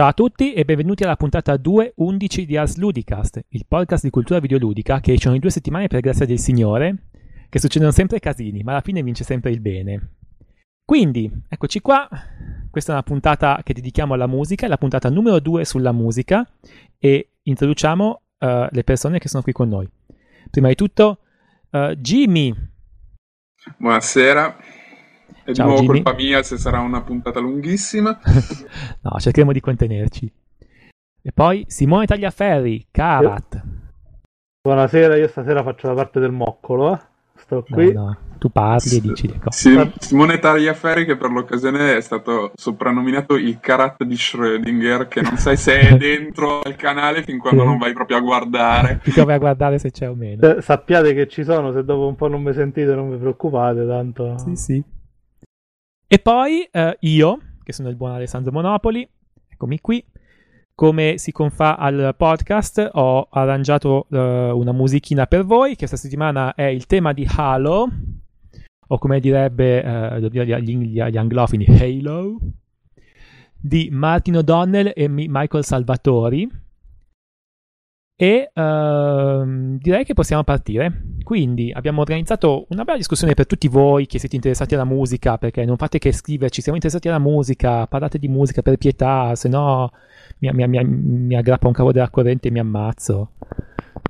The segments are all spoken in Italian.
Ciao a tutti e benvenuti alla puntata 2.11 di Ars Ludicast, il podcast di cultura videoludica che esce ogni due settimane per grazia del Signore, che succedono sempre casini, ma alla fine vince sempre il bene. Quindi, eccoci qua, questa è una puntata che dedichiamo alla musica, è la puntata numero 2 sulla musica e introduciamo uh, le persone che sono qui con noi. Prima di tutto, uh, Jimmy. Buonasera. È Ciao, di nuovo Jimmy. colpa mia se sarà una puntata lunghissima. no, cercheremo di contenerci. E poi Simone Tagliaferri, Karat. Buonasera, io stasera faccio la parte del moccolo. Eh. Sto qui. No, no. Tu parli e dici le cose. Sì, Simone Tagliaferri, che per l'occasione è stato soprannominato il Karat di Schrödinger, che non sai se è dentro al canale fin quando non vai proprio a guardare. Fin vai a guardare se c'è o meno. Eh, sappiate che ci sono, se dopo un po' non mi sentite non vi preoccupate, tanto... Sì, sì. E poi eh, io, che sono il buon Alessandro Monopoli, eccomi qui. Come si confà al podcast, ho arrangiato uh, una musichina per voi. Questa settimana è il tema di Halo, o come direbbe uh, gli, gli, gli, anglofini, Halo, di Martin O'Donnell e Michael Salvatori e uh, direi che possiamo partire. Quindi abbiamo organizzato una bella discussione per tutti voi che siete interessati alla musica, perché non fate che scriverci, siamo interessati alla musica, parlate di musica per pietà, se no mi, mi, mi, mi aggrappa un cavo della corrente e mi ammazzo.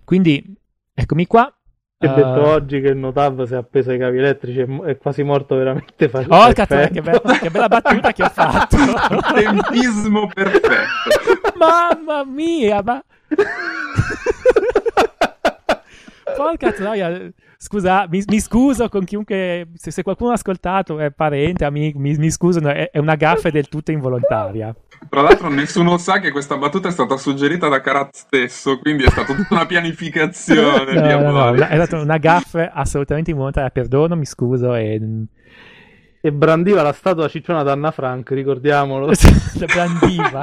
Quindi eccomi qua. Ti ho uh, detto oggi che il Notav si è appeso ai cavi elettrici è quasi morto veramente Oh, cazzo, che, be- che bella battuta che ho fatto! Tempismo perfetto! Mamma mia, ma... Porca troia, scusa, mi, mi, scuso con chiunque, se, se, qualcuno ha ascoltato, è parente, amico, mi, mi scuso, è, è, una gaffa del tutto involontaria. Tra l'altro nessuno sa che questa battuta è stata suggerita da Karat stesso, quindi è stata tutta una pianificazione no, no, no, è stata una gaffa assolutamente involontaria, perdono, mi scuso e... E brandiva la statua cicciona da Anna Frank, ricordiamolo. brandiva.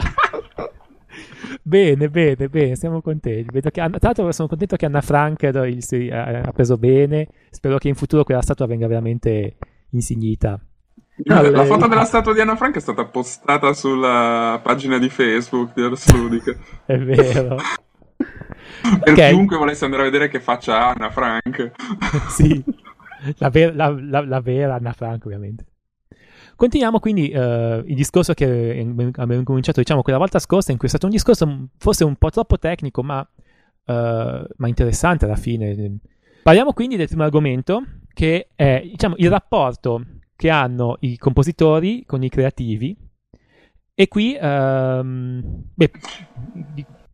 Bene, bene, bene, siamo contenti. Vedo che, tra l'altro sono contento che Anna Frank ha preso bene. Spero che in futuro quella statua venga veramente insignita. No, la foto della statua di Anna Frank è stata postata sulla pagina di Facebook di Ars Ludica. è vero. per okay. chiunque volesse andare a vedere che faccia Anna Frank. sì, la, ver- la, la, la vera Anna Frank ovviamente. Continuiamo quindi uh, il discorso che abbiamo cominciato diciamo quella volta scorsa, in cui è stato un discorso forse un po' troppo tecnico, ma, uh, ma interessante alla fine. Parliamo quindi del primo argomento, che è diciamo, il rapporto che hanno i compositori con i creativi. E qui, um, beh,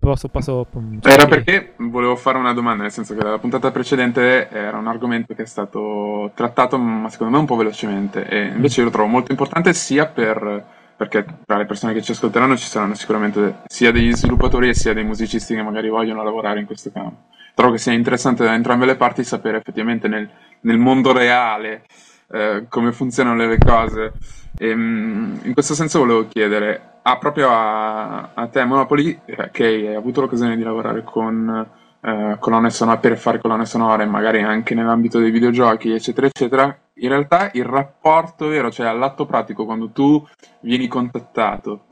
posso, posso cioè, era perché volevo fare una domanda, nel senso che la puntata precedente era un argomento che è stato trattato, ma secondo me un po' velocemente, e invece io lo trovo molto importante sia per, perché tra le persone che ci ascolteranno ci saranno sicuramente sia degli sviluppatori sia dei musicisti che magari vogliono lavorare in questo campo. Trovo che sia interessante da entrambe le parti sapere effettivamente nel, nel mondo reale eh, come funzionano le cose. E, ehm, in questo senso volevo chiedere, ah, proprio a, a te Monopoli, eh, che hai avuto l'occasione di lavorare con eh, colonne sonore per fare colonne sonore, magari anche nell'ambito dei videogiochi, eccetera, eccetera, in realtà il rapporto vero, cioè all'atto pratico, quando tu vieni contattato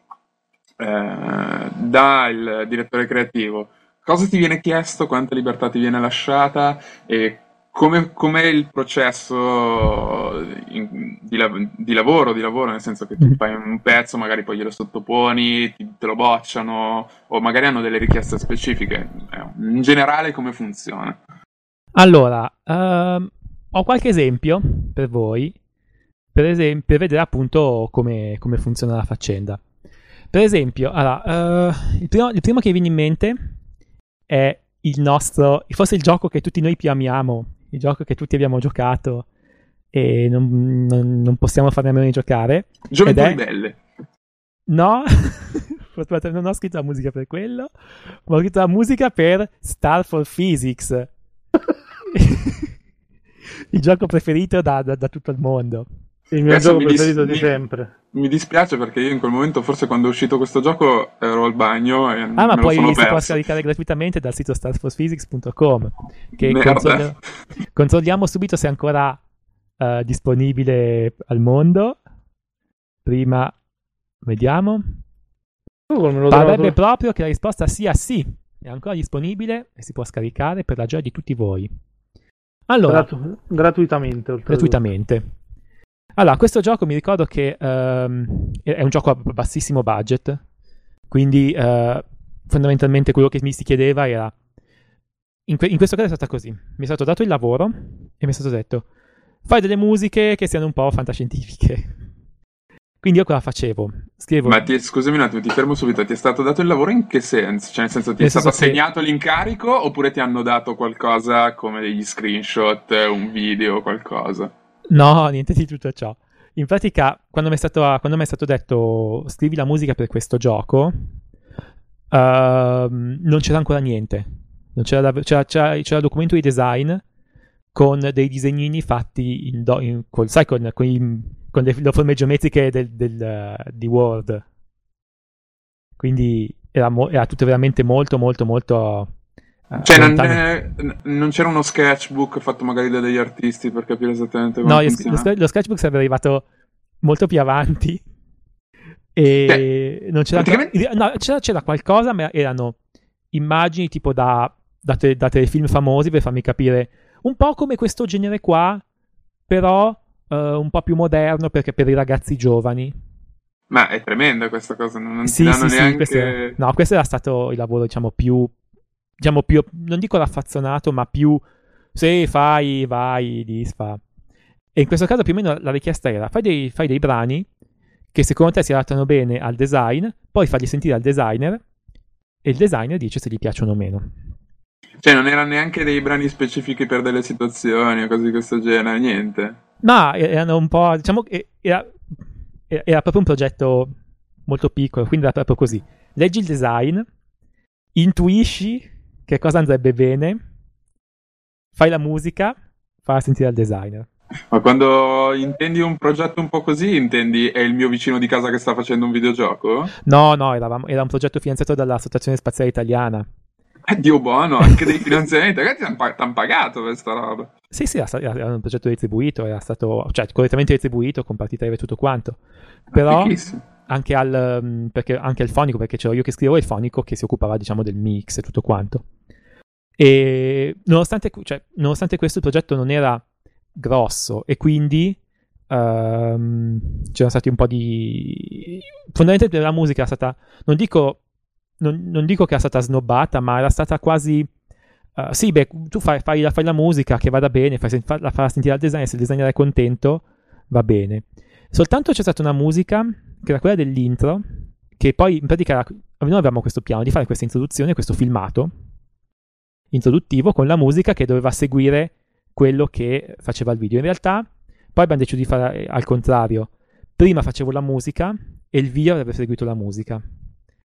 eh, dal direttore creativo, cosa ti viene chiesto, quanta libertà ti viene lasciata? E come, com'è il processo in, di, di, lavoro, di lavoro, nel senso che tu mm. fai un pezzo, magari poi glielo sottoponi, ti, te lo bocciano, o magari hanno delle richieste specifiche. Eh, in generale come funziona? Allora, uh, ho qualche esempio per voi, per, esempio, per vedere appunto come, come, funziona la faccenda. Per esempio, allora, uh, il, primo, il primo che viene in mente è il nostro, forse il gioco che tutti noi più amiamo, il gioco che tutti abbiamo giocato e non, non, non possiamo farne a meno di giocare. Gioventù è... Belle. No, non ho scritto la musica per quello, ma ho scritto la musica per Star for Physics. il gioco preferito da, da, da tutto il mondo. Il mio Adesso gioco preferito dis- di sempre. Mi, dispiace perché io in quel momento, forse quando è uscito questo gioco, ero al bagno e Ah, ma poi si può scaricare gratuitamente dal sito starforphysics.com che consoli- controlliamo subito se è ancora uh, disponibile al mondo. Prima, vediamo. Parrebbe proprio che la risposta sia sì. È ancora disponibile e si può scaricare per la gioia di tutti voi. Allora, Gratu- gratuitamente. gratuitamente. Allora, questo gioco mi ricordo che um, è un gioco a bassissimo budget, quindi uh, fondamentalmente quello che mi si chiedeva era... In, que- in, questo caso è stata così. Mi è stato dato il lavoro e mi è stato detto fai delle musiche che siano un po' fantascientifiche. Quindi io cosa facevo? Scrivevo... Ma ti, scusami un attimo, ti fermo subito. Ti è stato dato il lavoro in che senso? Cioè, nel senso, ti nel è stato assegnato che... l'incarico oppure ti hanno dato qualcosa come degli screenshot, un video, qualcosa? No, niente di tutto ciò. In pratica, quando mi è stato, quando mi è stato detto scrivi la musica per questo gioco, uh, non c'era ancora niente. Non c'era, c'era, c'era, c'era, il documento di design con dei disegnini fatti in, do, in, col, sai, con, con, i, con le, le, forme geometriche del, del, uh, di Word. Quindi era, mo- era, tutto veramente molto, molto, molto. Uh, cioè, non, è, non, c'era uno sketchbook fatto magari da degli artisti per capire esattamente come No, lo, lo sketchbook sarebbe arrivato molto più avanti. E Beh, non c'era, praticamente... no, c'era, c'era, qualcosa, ma erano immagini tipo da, da, te, da telefilm famosi per farmi capire un po' come questo genere qua, però uh, un po' più moderno perché per i ragazzi giovani. Ma è tremenda questa cosa, non sì, ti danno sì, neanche... Sì, questo, no, questo era stato il lavoro, diciamo, più... Diciamo più, non dico raffazzonato, ma più... Sì, fai, vai, disfa. E in questo caso più o meno la richiesta era fai dei, fai dei brani che secondo te si adattano bene al design, poi farli sentire al designer e il designer dice se gli piacciono o meno. Cioè, non erano neanche dei brani specifici per delle situazioni o cose di questo genere, niente. No, erano un po', diciamo, era, era proprio un progetto molto piccolo, quindi era proprio così. Leggi il design, intuisci che cosa andrebbe bene, fai la musica, fai sentire al designer. Ma quando intendi un progetto un po' così, intendi è il mio vicino di casa che sta facendo un videogioco? No, no, era, era un progetto finanziato dalla Stazione Spaziale Italiana. Eh, Dio buono, anche dei finanziamenti, ragazzi, ti hanno pagato questa roba. Sì, sì, era, era, un progetto retribuito, era stato, cioè, correttamente retribuito, con partita IVA e tutto quanto. Però anche al, mm, perché, anche al fonico, perché c'ero io che scrivevo e il fonico che si occupava, diciamo, del mix e tutto quanto. E nonostante, cioè, nonostante questo il progetto non era grosso e quindi um, c'erano stati un po' di... Fondamentalmente la musica è stata, non dico, non, non dico che era stata snobbata, ma era stata quasi... Uh, sì, beh, tu fai, fai, fai, la musica che vada bene, fai, la fai sentire al designer, se il designer è contento, va bene. Soltanto c'è stata una musica, che era quella dell'intro, che poi in pratica noi avevamo questo piano di fare questa introduzione, questo filmato introduttivo con la musica che doveva seguire quello che faceva il video. In realtà, poi abbiamo deciso di fare al contrario. Prima facevo la musica e il video avrebbe seguito la musica.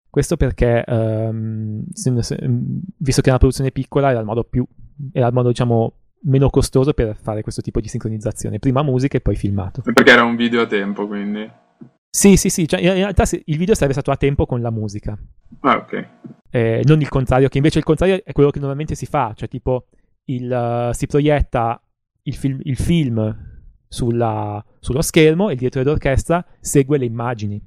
Questo perché, um, visto che è una produzione piccola, era il modo più, era il modo, diciamo, meno costoso per fare questo tipo di sincronizzazione. Prima musica e poi filmato. Perché era un video a tempo, quindi. Sì, sì, sì. Cioè, in realtà il video sarebbe stato a tempo con la musica. Ah, ok. Eh, non il contrario, che invece il contrario è quello che normalmente si fa. Cioè, tipo, il, uh, si proietta il film, il film sulla, sullo schermo e il direttore d'orchestra segue le immagini.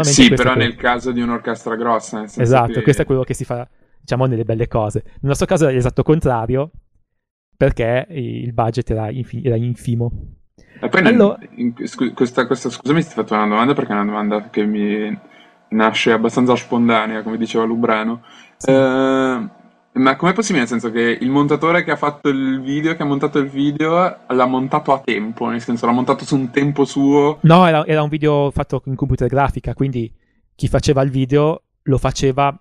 Sì, però nel caso di un'orchestra grossa. esatto, che... questo è quello che si fa, diciamo, nelle belle cose. Nel nostro caso era l'esatto contrario, perché il budget era, infi- era infimo. E poi allora... nel, in, questa, questa, scusami ti ho fatto una domanda, perché è una domanda che mi nasce abbastanza spontanea, come diceva Lubrano. Sì. Eh, ma com'è possibile? Nel senso che il montatore che ha fatto il video, che ha montato il video, l'ha montato a tempo, nel senso l'ha montato su un tempo suo. No, era, era un video fatto in computer grafica, quindi chi faceva il video lo faceva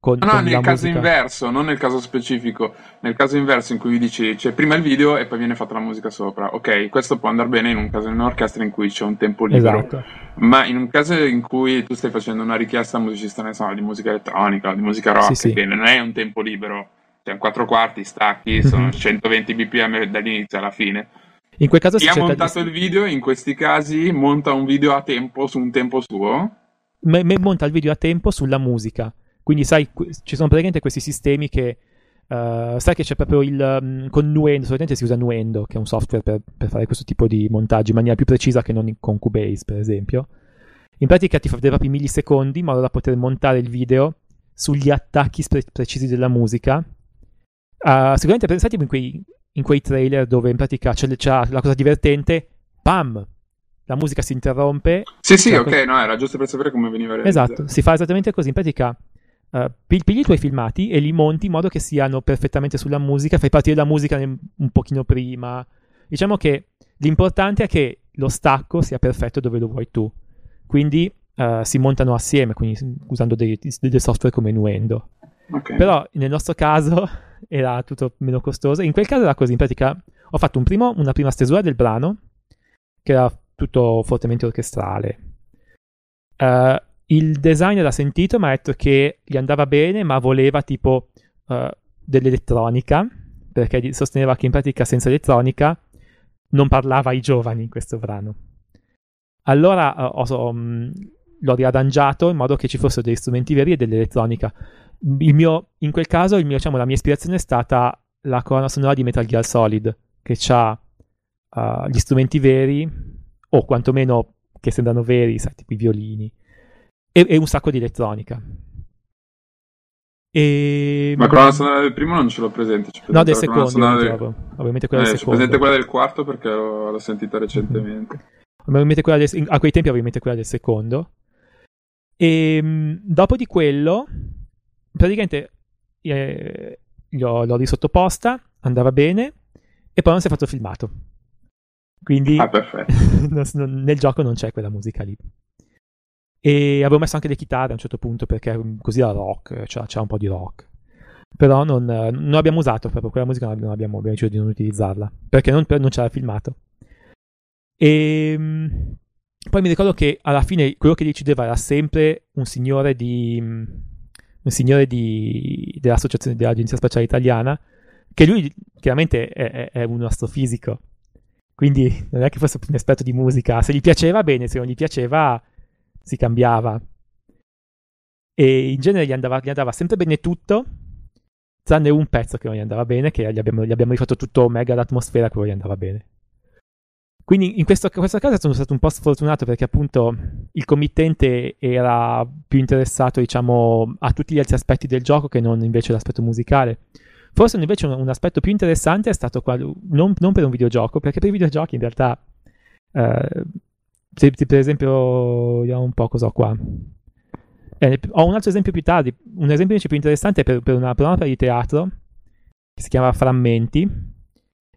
con, no, con nel caso musica. inverso, non nel caso specifico. Nel caso inverso in cui vi dici c'è prima il video e poi viene fatta la musica sopra. Ok, questo può andare bene in un caso in un'orchestra in cui c'è un tempo libero. Esatto. Ma in un caso in cui tu stai facendo una richiesta a un musicista, ne so, di musica elettronica, di musica rock, sì, sì. che non è un tempo libero, cioè quattro quarti, stacchi, sono mm-hmm. 120 bpm dall'inizio alla fine. In quel caso Chi ha montato di... il video, in questi casi, monta un video a tempo su un tempo suo? Me, me monta il video a tempo sulla musica. Quindi, sai, ci sono praticamente questi sistemi che. Uh, sai che c'è proprio il. Um, con Nuendo, solitamente si usa Nuendo, che è un software per, per, fare questo tipo di montaggi in maniera più precisa che non con Cubase, per esempio. In pratica ti fa vedere proprio i millisecondi in modo da poter montare il video sugli attacchi pre- precisi della musica. Uh, sicuramente pensate in quei, in quei trailer dove in pratica c'è, c'è la cosa divertente, pam, la musica si interrompe. Sì, sì, ok, cosa... no, era giusto per sapere come veniva realizzato. Esatto, si fa esattamente così. In pratica uh, pigli i tuoi filmati e li monti in modo che siano perfettamente sulla musica, fai partire la musica un pochino prima. Diciamo che l'importante è che lo stacco sia perfetto dove lo vuoi tu. Quindi uh, si montano assieme, quindi usando dei, dei software come Nuendo. Okay. Però nel nostro caso era tutto meno costoso. In quel caso era così, in pratica ho fatto un primo, una prima stesura del brano, che era tutto fortemente orchestrale. Uh, il designer ha sentito, mi ha detto che gli andava bene, ma voleva tipo uh, dell'elettronica, perché sosteneva che in pratica senza elettronica non parlava ai giovani in questo brano. Allora uh, ho, um, l'ho riarrangiato in modo che ci fossero degli strumenti veri e dell'elettronica. Mio, in quel caso mio, diciamo, la mia ispirazione è stata la colonna sonora di Metal Gear Solid, che ha uh, gli strumenti veri, o quantomeno che sembrano veri, sai, tipo i violini, e, e un sacco di elettronica. E... Ma colonna sonora del primo non ce l'ho presente. No, del secondo, del... ovviamente quella eh, del secondo. presente quella del quarto perché l'ho, sentita recentemente. Mm-hmm. Quella del... a quei tempi ovviamente quella del secondo. E ehm, dopo di quello, praticamente eh, l'ho, l'ho risottoposta, andava bene, e poi non si è fatto filmato. Quindi ah, nel gioco non c'è quella musica lì. E avevo messo anche le chitarre a un certo punto perché mm, così era rock, cioè c'era un po' di rock. Però non, non abbiamo usato proprio quella musica, non abbiamo, abbiamo deciso di non utilizzarla perché non, non c'era filmato. E ehm, poi mi ricordo che alla fine quello che decideva era sempre un signore di un signore di, dell'associazione dell'Agenzia Spaziale Italiana, che lui chiaramente è, è, un astrofisico, quindi non è che fosse un esperto di musica, se gli piaceva bene, se non gli piaceva si cambiava. E in genere gli andava, gli andava sempre bene tutto, tranne un pezzo che non gli andava bene, che gli abbiamo, gli abbiamo rifatto tutto mega l'atmosfera, quello gli andava bene. Quindi in questo, questo, caso sono stato un po' sfortunato perché appunto il committente era più interessato diciamo a tutti gli altri aspetti del gioco che non invece l'aspetto musicale. Forse invece un, un aspetto più interessante è stato qua, non, non, per un videogioco, perché per i videogiochi in realtà, eh, per esempio, vediamo un po' cosa ho qua. Eh, ho un altro esempio più tardi, un esempio invece più interessante per, per una, per di teatro che si chiama Frammenti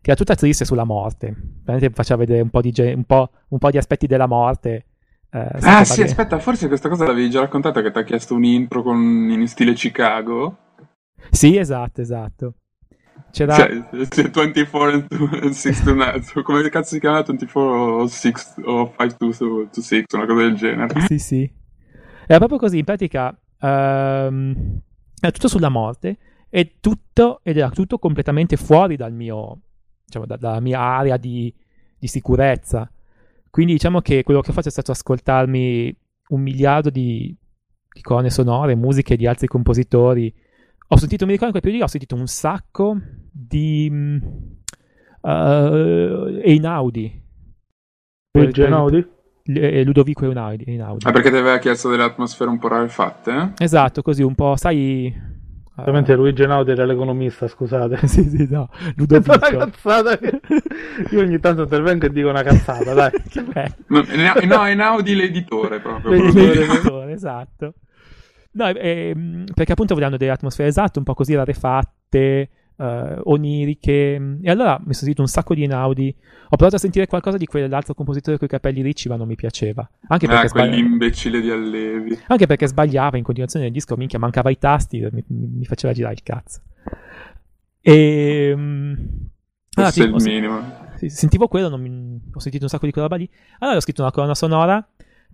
che era tutta triste sulla morte. Veramente faceva vedere un po' di, un po', un po di aspetti della morte. Eh, ah sì, vedere. aspetta, forse questa cosa l'avevi già raccontata che ti ha chiesto un intro con, in stile Chicago. Sì, esatto, esatto. C'era... Cioè, 24 and 6 to 9, come cazzo si chiama 24 o 6 o 5 to, to 6, una cosa del genere. Sì, sì. Era proprio così, in pratica um, era tutto sulla morte e tutto, ed era tutto completamente fuori dal mio, diciamo, da, dalla mia area di, di, sicurezza. Quindi diciamo che quello che ho fatto è stato ascoltarmi un miliardo di, di colonne sonore, musiche di altri compositori. Ho sentito, mi ricordo in quel periodo, ho sentito un sacco di uh, Einaudi. Luigi Einaudi? Ludovico Einaudi, Einaudi. Ah, perché ti aveva chiesto delle atmosfere un po' rarefatte? Eh? Esatto, così un po', sai, Ovviamente Luigi Einaudi era l'economista, scusate. sì, sì, no. Ludovico. una cazzata che... Io ogni tanto intervengo e dico una cazzata, dai. no, no, Einaudi l'editore proprio. L'editore, l'editore esatto. No, eh, perché appunto volevano delle atmosfere esatte, un po' così rarefatte, uh, oniriche. E allora mi sono sentito un sacco di Einaudi. Ho provato a sentire qualcosa di quell'altro compositore con i capelli ricci, ma non mi piaceva. Anche perché ah, sbagli... di Allevi. Anche perché sbagliava in continuazione nel disco, minchia, mancava i tasti, mi, mi faceva girare il cazzo. E... Um... Allora, sì, è il minimo. Sentivo quello, mi... ho sentito un sacco di quella roba lì. Allora ho scritto una colonna sonora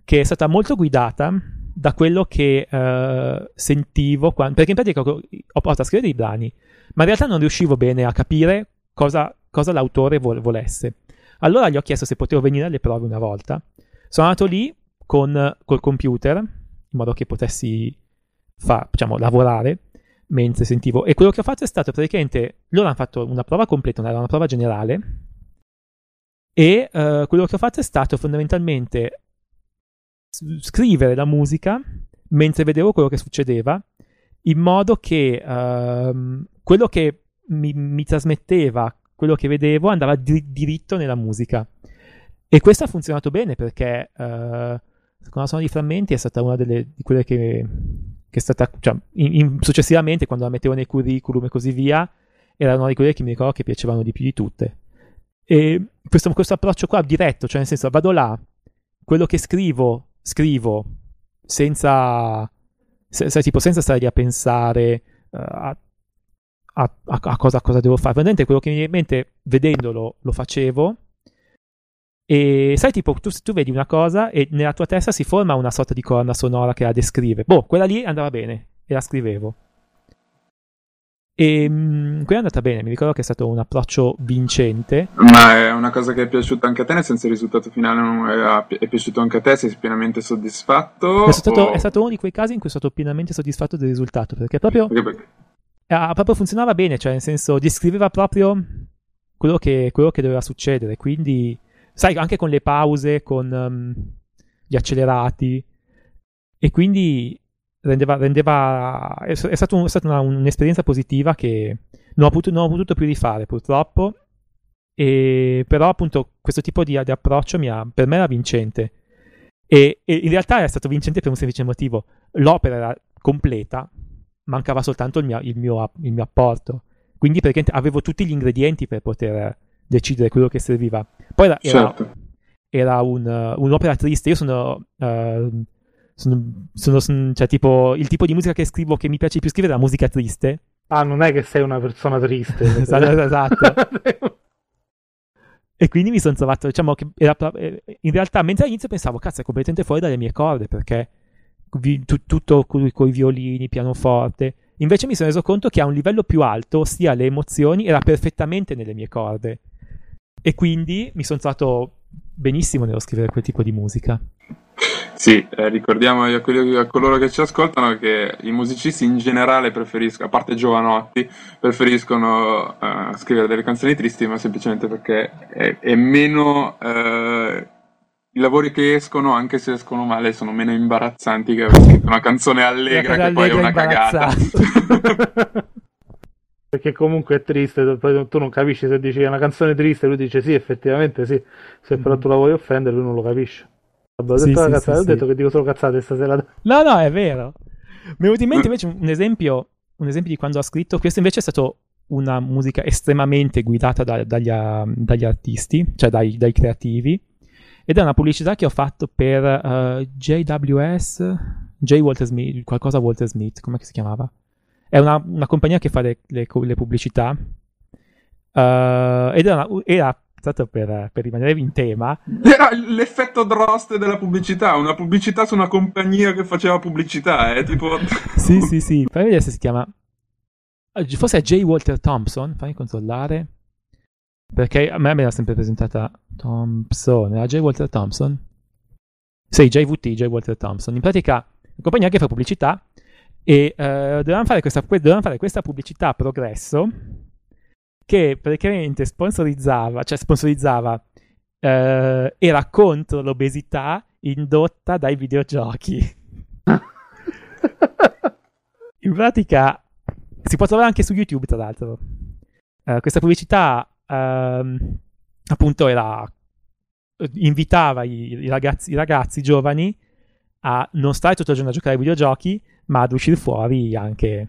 che è stata molto guidata da quello che uh, sentivo, quando... perché in pratica ho, ho provato a scrivere dei brani ma in realtà non riuscivo bene a capire cosa, cosa l'autore vo- volesse. Allora gli ho chiesto se potevo venire alle prove una volta. Sono andato lì con, col computer, in modo che potessi fa, diciamo, lavorare mentre sentivo. E quello che ho fatto è stato praticamente, loro hanno fatto una prova completa, era una prova generale, e uh, quello che ho fatto è stato fondamentalmente scrivere la musica mentre vedevo quello che succedeva, in modo che uh, quello che mi, mi, trasmetteva, quello che vedevo, andava di- diritto nella musica. E questo ha funzionato bene perché uh, con la suona di frammenti è stata una delle, di quelle che, che è stata, cioè, in, in, successivamente, quando la mettevo nei curriculum e così via, era una di quelle che mi ricordo che piacevano di più di tutte. E questo, questo approccio qua diretto, cioè nel senso vado là, quello che scrivo, scrivo senza, se, se, tipo, senza stare lì a pensare uh, a, a, a, cosa, a, cosa, devo fare. Veramente quello che mi viene in mente vedendolo lo facevo. E sai, tipo, tu, tu, vedi una cosa e nella tua testa si forma una sorta di colonna sonora che la descrive. Boh, quella lì andava bene e la scrivevo. E mh, qui è andata bene, mi ricordo che è stato un approccio vincente. Ma è una cosa che è piaciuta anche a te, nel senso il risultato finale non è, è piaciuto anche a te, sei pienamente soddisfatto? È stato, o... è stato, uno di quei casi in cui sono stato pienamente soddisfatto del risultato, perché proprio, perché, perché? Eh, proprio funzionava bene, cioè nel senso descriveva proprio quello che, quello che doveva succedere, quindi sai, anche con le pause, con um, gli accelerati, e quindi rendeva, rendeva è, è, stato un, è, stata una, un'esperienza positiva che non ho, potuto, non ho, potuto, più rifare purtroppo. E, però appunto questo tipo di, di approccio ha, per me era vincente. E, e, in realtà è stato vincente per un semplice motivo. L'opera era completa, mancava soltanto il mio, il mio, il mio apporto. Quindi perché avevo tutti gli ingredienti per poter decidere quello che serviva. Poi era, certo. era un, un'opera triste. Io sono... Uh, sono, sono, sono, cioè, tipo, il tipo di musica che scrivo che mi piace più scrivere è la musica triste. Ah, non è che sei una persona triste. esatto. esatto. e quindi mi sono trovato, diciamo che era, eh, in realtà, mentre all'inizio pensavo, cazzo, è completamente fuori dalle mie corde perché vi, tu, tutto con i violini, pianoforte. Invece mi sono reso conto che a un livello più alto, ossia le emozioni, era perfettamente nelle mie corde. E quindi mi sono trovato benissimo nello scrivere quel tipo di musica. Sì, eh, ricordiamo a, quelli, a, coloro che ci ascoltano che i musicisti in generale preferiscono, a parte giovanotti, preferiscono uh, scrivere delle canzoni tristi, ma semplicemente perché è, è meno... Uh, I lavori che escono, anche se escono male, sono meno imbarazzanti che aver scritto una canzone allegra che poi è una cagata. perché comunque è triste, tu non capisci se dici una canzone triste, lui dice sì, effettivamente sì, se però mm. tu la vuoi offendere lui non lo capisce. Ho detto, sì, sì, sì, ho detto che dico solo cazzate stasera. No, no, è vero. Mi è venuto in mente invece un esempio, un esempio di quando ho scritto. Questo invece è stato una musica estremamente guidata da, dagli, dagli, artisti, cioè dai, dai, creativi. Ed è una pubblicità che ho fatto per uh, JWS, J. Walter Smith, qualcosa Walter Smith, come si chiamava? È una, una compagnia che fa le, le, le pubblicità. Uh, ed era, una, era tanto per, per, rimanere in tema. Era l'effetto Drost della pubblicità, una pubblicità su una compagnia che faceva pubblicità, eh, tipo... sì, sì, sì, fammi vedere se si chiama... Forse è J. Walter Thompson, fammi controllare. Perché a me me l'ha sempre presentata Thompson, era J. Walter Thompson? Sì, JVT, J. Walter Thompson. In pratica, una compagnia che fa pubblicità e uh, dovevano, fare questa, dovevano fare questa pubblicità a progresso che praticamente sponsorizzava, cioè sponsorizzava, eh, era contro l'obesità indotta dai videogiochi. In pratica si può trovare anche su YouTube, tra l'altro. Uh, questa pubblicità uh, appunto era invitava i, i, ragazzi, i, ragazzi, giovani a non stare tutto il giorno a giocare ai videogiochi, ma ad uscire fuori anche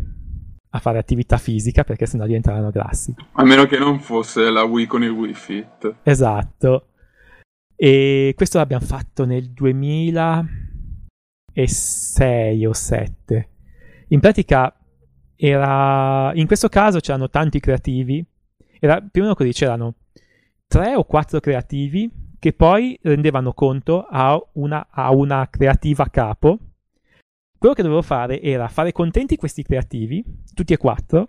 a fare attività fisica perché sennò diventavano grassi. A meno che non fosse la Wii con il Wii Fit. Esatto. E questo l'abbiamo fatto nel 2006 o 7. In pratica era in questo caso c'erano tanti creativi. Era più o meno così, c'erano tre o quattro creativi che poi rendevano conto a una, a una creativa capo quello che dovevo fare era fare contenti questi creativi, tutti e quattro,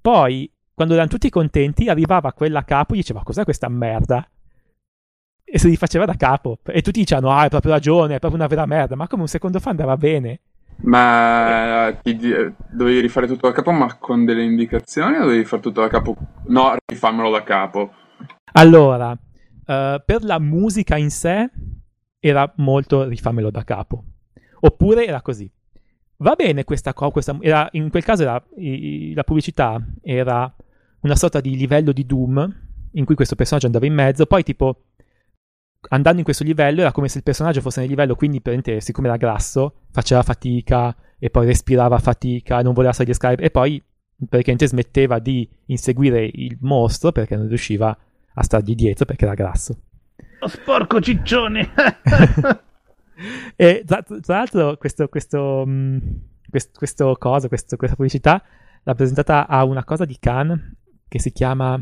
poi quando erano tutti contenti arrivava quella a capo e diceva cos'è questa merda? E se li faceva da capo. E tutti dicevano ah hai proprio ragione, è proprio una vera merda, ma come un secondo fa andava bene. Ma ti, dovevi rifare tutto da capo ma con delle indicazioni o dovevi fare tutto da capo? No, rifammelo da capo. Allora, uh, per la musica in sé era molto rifamelo da capo. Oppure era così. Va bene questa cosa, in quel caso era, i, la pubblicità era una sorta di livello di Doom in cui questo personaggio andava in mezzo, poi tipo andando in questo livello era come se il personaggio fosse nel livello, quindi siccome era grasso faceva fatica e poi respirava fatica, non voleva salire scale e poi praticamente smetteva di inseguire il mostro perché non riusciva a stargli dietro perché era grasso. Lo sporco ciccione! e tra, tra, l'altro questo, questo, um, questo, questo cosa, questo, questa pubblicità l'ha presentata a una cosa di Cannes che si chiama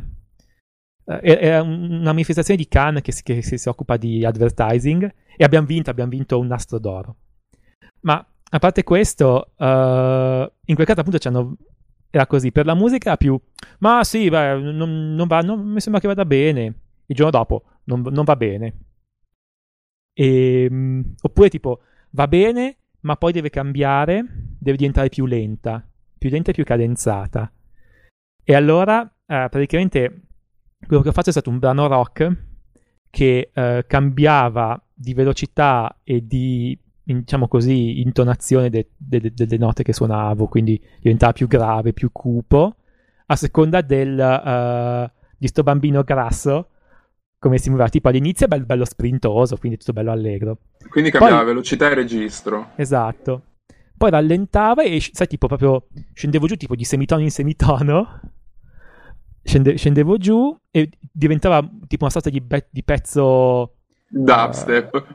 Uh, è, una manifestazione di Cannes che si, che si, occupa di advertising e abbiamo vinto, abbiamo vinto un nastro d'oro. Ma a parte questo, uh, in quel caso appunto c'hanno era così. Per la musica più, ma sì, beh, non, non, va, non mi sembra che vada bene. Il giorno dopo, non, non va bene. E, ehm, oppure tipo, va bene, ma poi deve cambiare, deve diventare più lenta, più lenta e più cadenzata. E allora, eh, praticamente, quello che ho fatto è stato un brano rock che eh, cambiava di velocità e di diciamo così, intonazione de, de, de, delle note che suonavo, quindi diventava più grave, più cupo, a seconda del, uh, di sto bambino grasso, come si muoveva, tipo all'inizio è bello, bello sprintoso, quindi tutto bello allegro. Quindi cambiava Poi, velocità e registro. Esatto. Poi rallentava e, sai, tipo proprio scendevo giù tipo di semitono in semitono, Scende, scendevo giù e diventava tipo una sorta di, be- di pezzo Dubstep.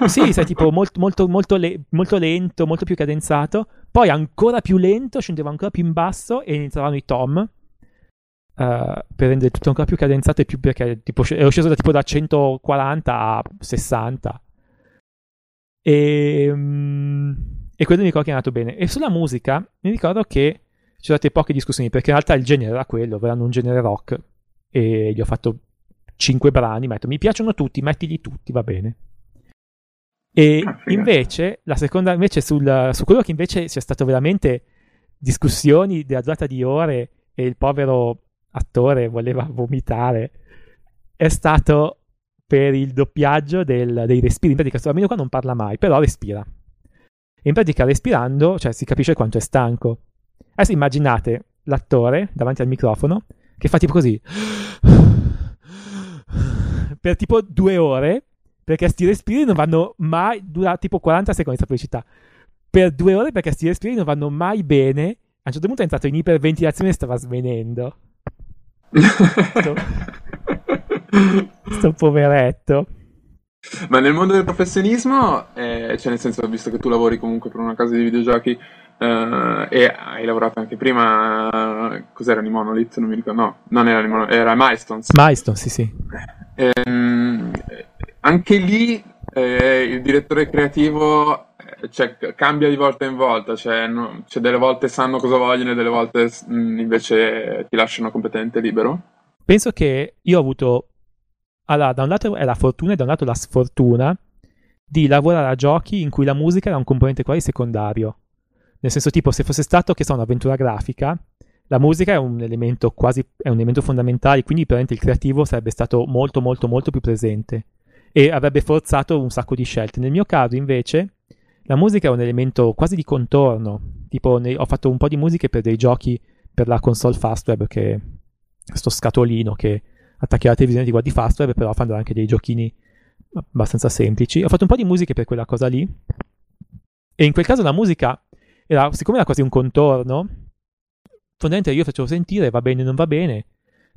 Uh, sì, sai, tipo molto, molto, molto, le- molto, lento, molto più cadenzato. Poi ancora più lento, scendeva ancora più in basso e iniziavano i tom. Uh, per rendere tutto ancora più cadenzato e più perché tipo, ero sceso da, tipo da 140 a 60. E, um, e quello mi ricordo che è andato bene. E sulla musica mi ricordo che ci sono state poche discussioni perché in realtà il genere era quello, avevano un genere rock e gli ho fatto cinque brani, metto mi piacciono tutti, mettili tutti, va bene. E ah, invece, la seconda, invece sul, su quello che invece sia stato veramente discussioni della durata di ore e il povero attore voleva vomitare, è stato per il doppiaggio del, dei respiri. In pratica, questo bambino qua non parla mai, però respira. E in pratica, respirando, cioè si capisce quanto è stanco. Adesso immaginate l'attore davanti al microfono che fa tipo così per tipo due ore, perché sti respiri non vanno mai, dura tipo 40 secondi questa pubblicità, per due ore perché sti respiri non vanno mai bene, a un certo punto è entrato in iperventilazione e stava svenendo. Sto, sto poveretto. Ma nel mondo del professionismo, eh, cioè nel senso, visto che tu lavori comunque per una casa di videogiochi, Uh, e hai lavorato anche prima, cos'era di Monolith? Non mi ricordo, no, non era di Monolith, era Milestones. Milestones, sì, sì. Um, anche lì eh, il direttore creativo eh, cioè, cambia di volta in volta, cioè, no, cioè, delle volte sanno cosa vogliono e delle volte mh, mm, invece ti lasciano completamente libero. Penso che io ho avuto, allora, da un lato è la fortuna e da un lato la sfortuna di lavorare a giochi in cui la musica era un componente quasi secondario nel senso, tipo, se fosse stato che so, un'avventura grafica, la musica è un elemento quasi è un elemento fondamentale, quindi probabilmente il creativo sarebbe stato molto, molto, molto più presente e avrebbe forzato un sacco di scelte. Nel mio caso, invece, la musica è un elemento quasi di contorno. Tipo, ne, ho fatto un po' di musiche per dei giochi per la console Fastweb, che è questo scatolino che attacchi alla televisione di guardi Fastweb, però fanno anche dei giochini abbastanza semplici. Ho fatto un po' di musiche per quella cosa lì. E in quel caso la musica era, siccome era quasi un contorno, fondamentalmente io facevo sentire va bene o non va bene,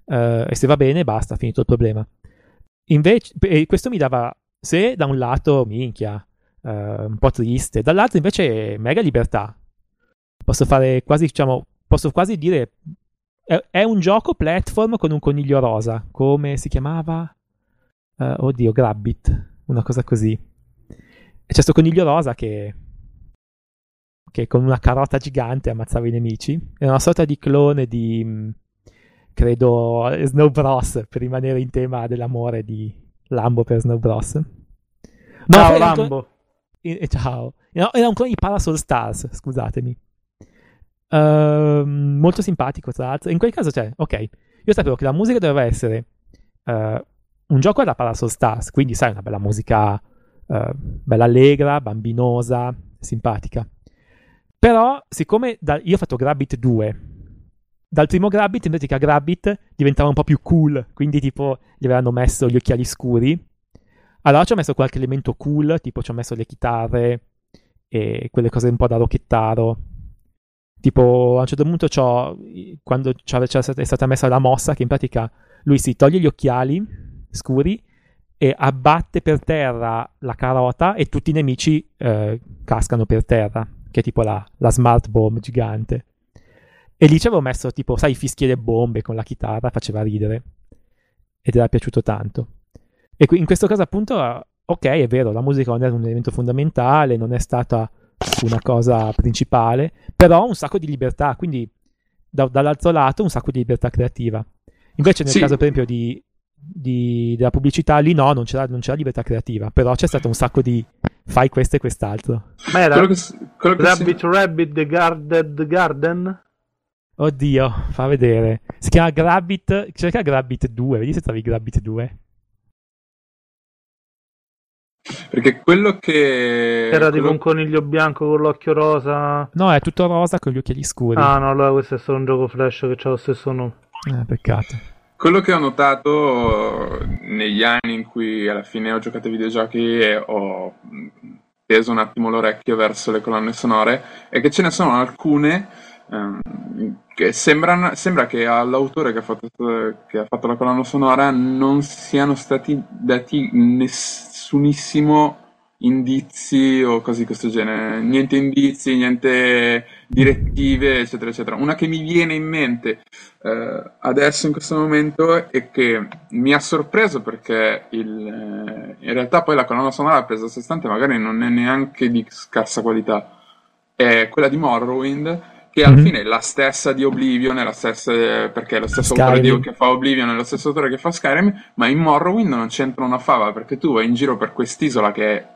uh, e se va bene basta, finito il problema. Invece, questo mi dava, se da un lato, minchia, uh, un po' triste, dall'altro invece mega libertà. Posso fare quasi, diciamo, posso quasi dire, è, è un gioco platform con un coniglio rosa, come si chiamava? Uh, oddio, Grabbit, una cosa così. E c'è questo coniglio rosa che che con una carota gigante ammazzava i nemici. Era una sorta di clone di, mm, credo, Snow Bros, per rimanere in tema dell'amore di Lambo per Snow Bros. No, ciao Lambo. Clone... ciao. No, era un clone di Parasol Stars, scusatemi. Uh, molto simpatico, tra l'altro. In quel caso, cioè, ok, io sapevo che la musica doveva essere uh, un gioco alla Parasol Stars, quindi sai, una bella musica uh, bella allegra, bambinosa, simpatica. Però, siccome da, io ho fatto Grabbit 2, dal primo Grabbit in pratica Grabbit diventava un po' più cool, quindi tipo gli avevano messo gli occhiali scuri. Allora ci ho messo qualche elemento cool, tipo ci ho messo le chitarre e quelle cose un po' da rocchettaro. Tipo a un certo punto c'ho, quando è stata messa la mossa, che in pratica lui si toglie gli occhiali scuri e abbatte per terra la carota e tutti i nemici eh, cascano per terra, che è tipo la, la smart bomb gigante. E lì ci avevo messo tipo, sai, fischi delle bombe con la chitarra, faceva ridere. Ed era piaciuto tanto. E qui, in questo caso appunto, ok, è vero, la musica non è un elemento fondamentale, non è stata una cosa principale, però un sacco di libertà, quindi da, dall'altro lato un sacco di libertà creativa. Invece nel sì. caso per esempio di, di, della pubblicità lì no, non c'era, non c'era, libertà creativa, però c'è stato un sacco di fai questo e quest'altro. Ma era quello che, quello che Rabbit si... Rabbit The Guarded Garden? Oddio, fa vedere. Si chiama Grabbit. Cerca Grabbit 2, vedi se trovi Grabbit 2. Perché quello che. Era quello... tipo un coniglio bianco con l'occhio rosa. No, è tutto rosa con gli occhiali scuri. Ah, no, allora questo è solo un gioco flash che ha lo stesso nome. Eh, peccato. Quello che ho notato negli anni in cui alla fine ho giocato ai videogiochi e ho teso un attimo l'orecchio verso le colonne sonore è che ce ne sono alcune um, che sembrano, sembra che all'autore che ha, fatto, che ha fatto la colonna sonora non siano stati dati nessunissimo indizi o cose di questo genere, niente indizi, niente direttive, eccetera, eccetera. Una che mi viene in mente eh, adesso in questo momento è che mi ha sorpreso perché il, eh, in realtà poi la colonna sonora presa a sé stante magari non è neanche di scarsa qualità, è quella di Morrowind che alla mm-hmm. fine è la stessa di Oblivion, è la stessa, perché è lo stesso Skyrim. autore di, che fa Oblivion, è lo stesso autore che fa Skyrim, ma in Morrowind non c'entra una fava, perché tu vai in giro per quest'isola che è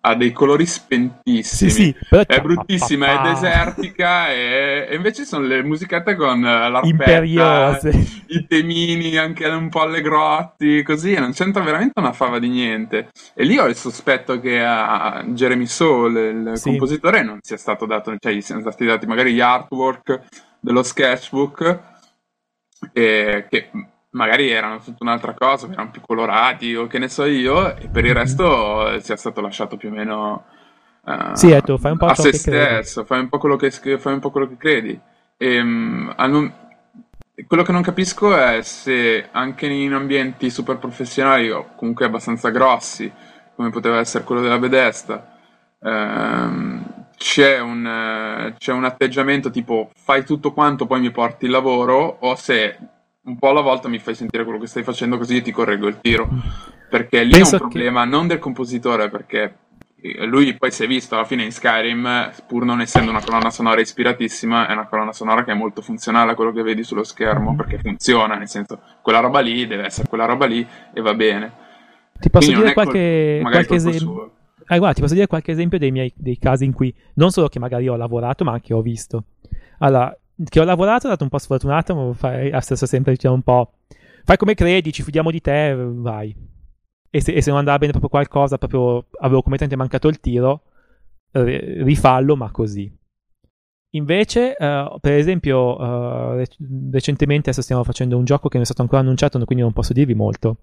ha dei colori spentissimi. Sì, sì, è bruttissima, è desertica e, e, invece sono le musicate con l'arpetta, Imperiose. i temini anche un po' allegrotti, così, non c'entra veramente una fava di niente. E lì ho il sospetto che a Jeremy Soul, il sì. compositore, non sia stato dato, cioè gli siano stati dati magari gli artwork dello sketchbook e che magari erano tutta un'altra cosa, erano più colorati o che ne so io, e per il resto sia stato lasciato più o meno uh, sì, ecco, fai un po' a se stesso, fai un po' quello che, fai un po' quello che credi. E, um, quello che non capisco è se anche in ambienti super professionali o comunque abbastanza grossi, come poteva essere quello della Bedesta, ehm, c'è, un, c'è un atteggiamento tipo fai tutto quanto, poi mi porti il lavoro, o se un po' alla volta mi fai sentire quello che stai facendo così io ti correggo il tiro. Perché lì Penso è un problema che... non del compositore, perché lui poi si è visto alla fine in Skyrim, pur non essendo una colonna sonora ispiratissima, è una colonna sonora che è molto funzionale a quello che vedi sullo schermo, mm. perché funziona, nel senso, quella roba lì deve essere quella roba lì e va bene. Ti posso Quindi dire qualche, col... qualche esempio? Eh, guarda, ti posso dire qualche esempio dei, miei, dei casi in cui non solo che magari ho lavorato, ma anche ho visto. Allora, che ho lavorato, è stato un po' sfortunato, ma fai, stesso sempre diciamo un po'. Fai come credi, ci fidiamo di te, vai. E se, e se non andava bene proprio qualcosa, proprio avevo completamente mancato il tiro, rifallo, ma così. Invece, uh, per esempio, uh, recentemente adesso stiamo facendo un gioco che non è stato ancora annunciato, quindi non posso dirvi molto.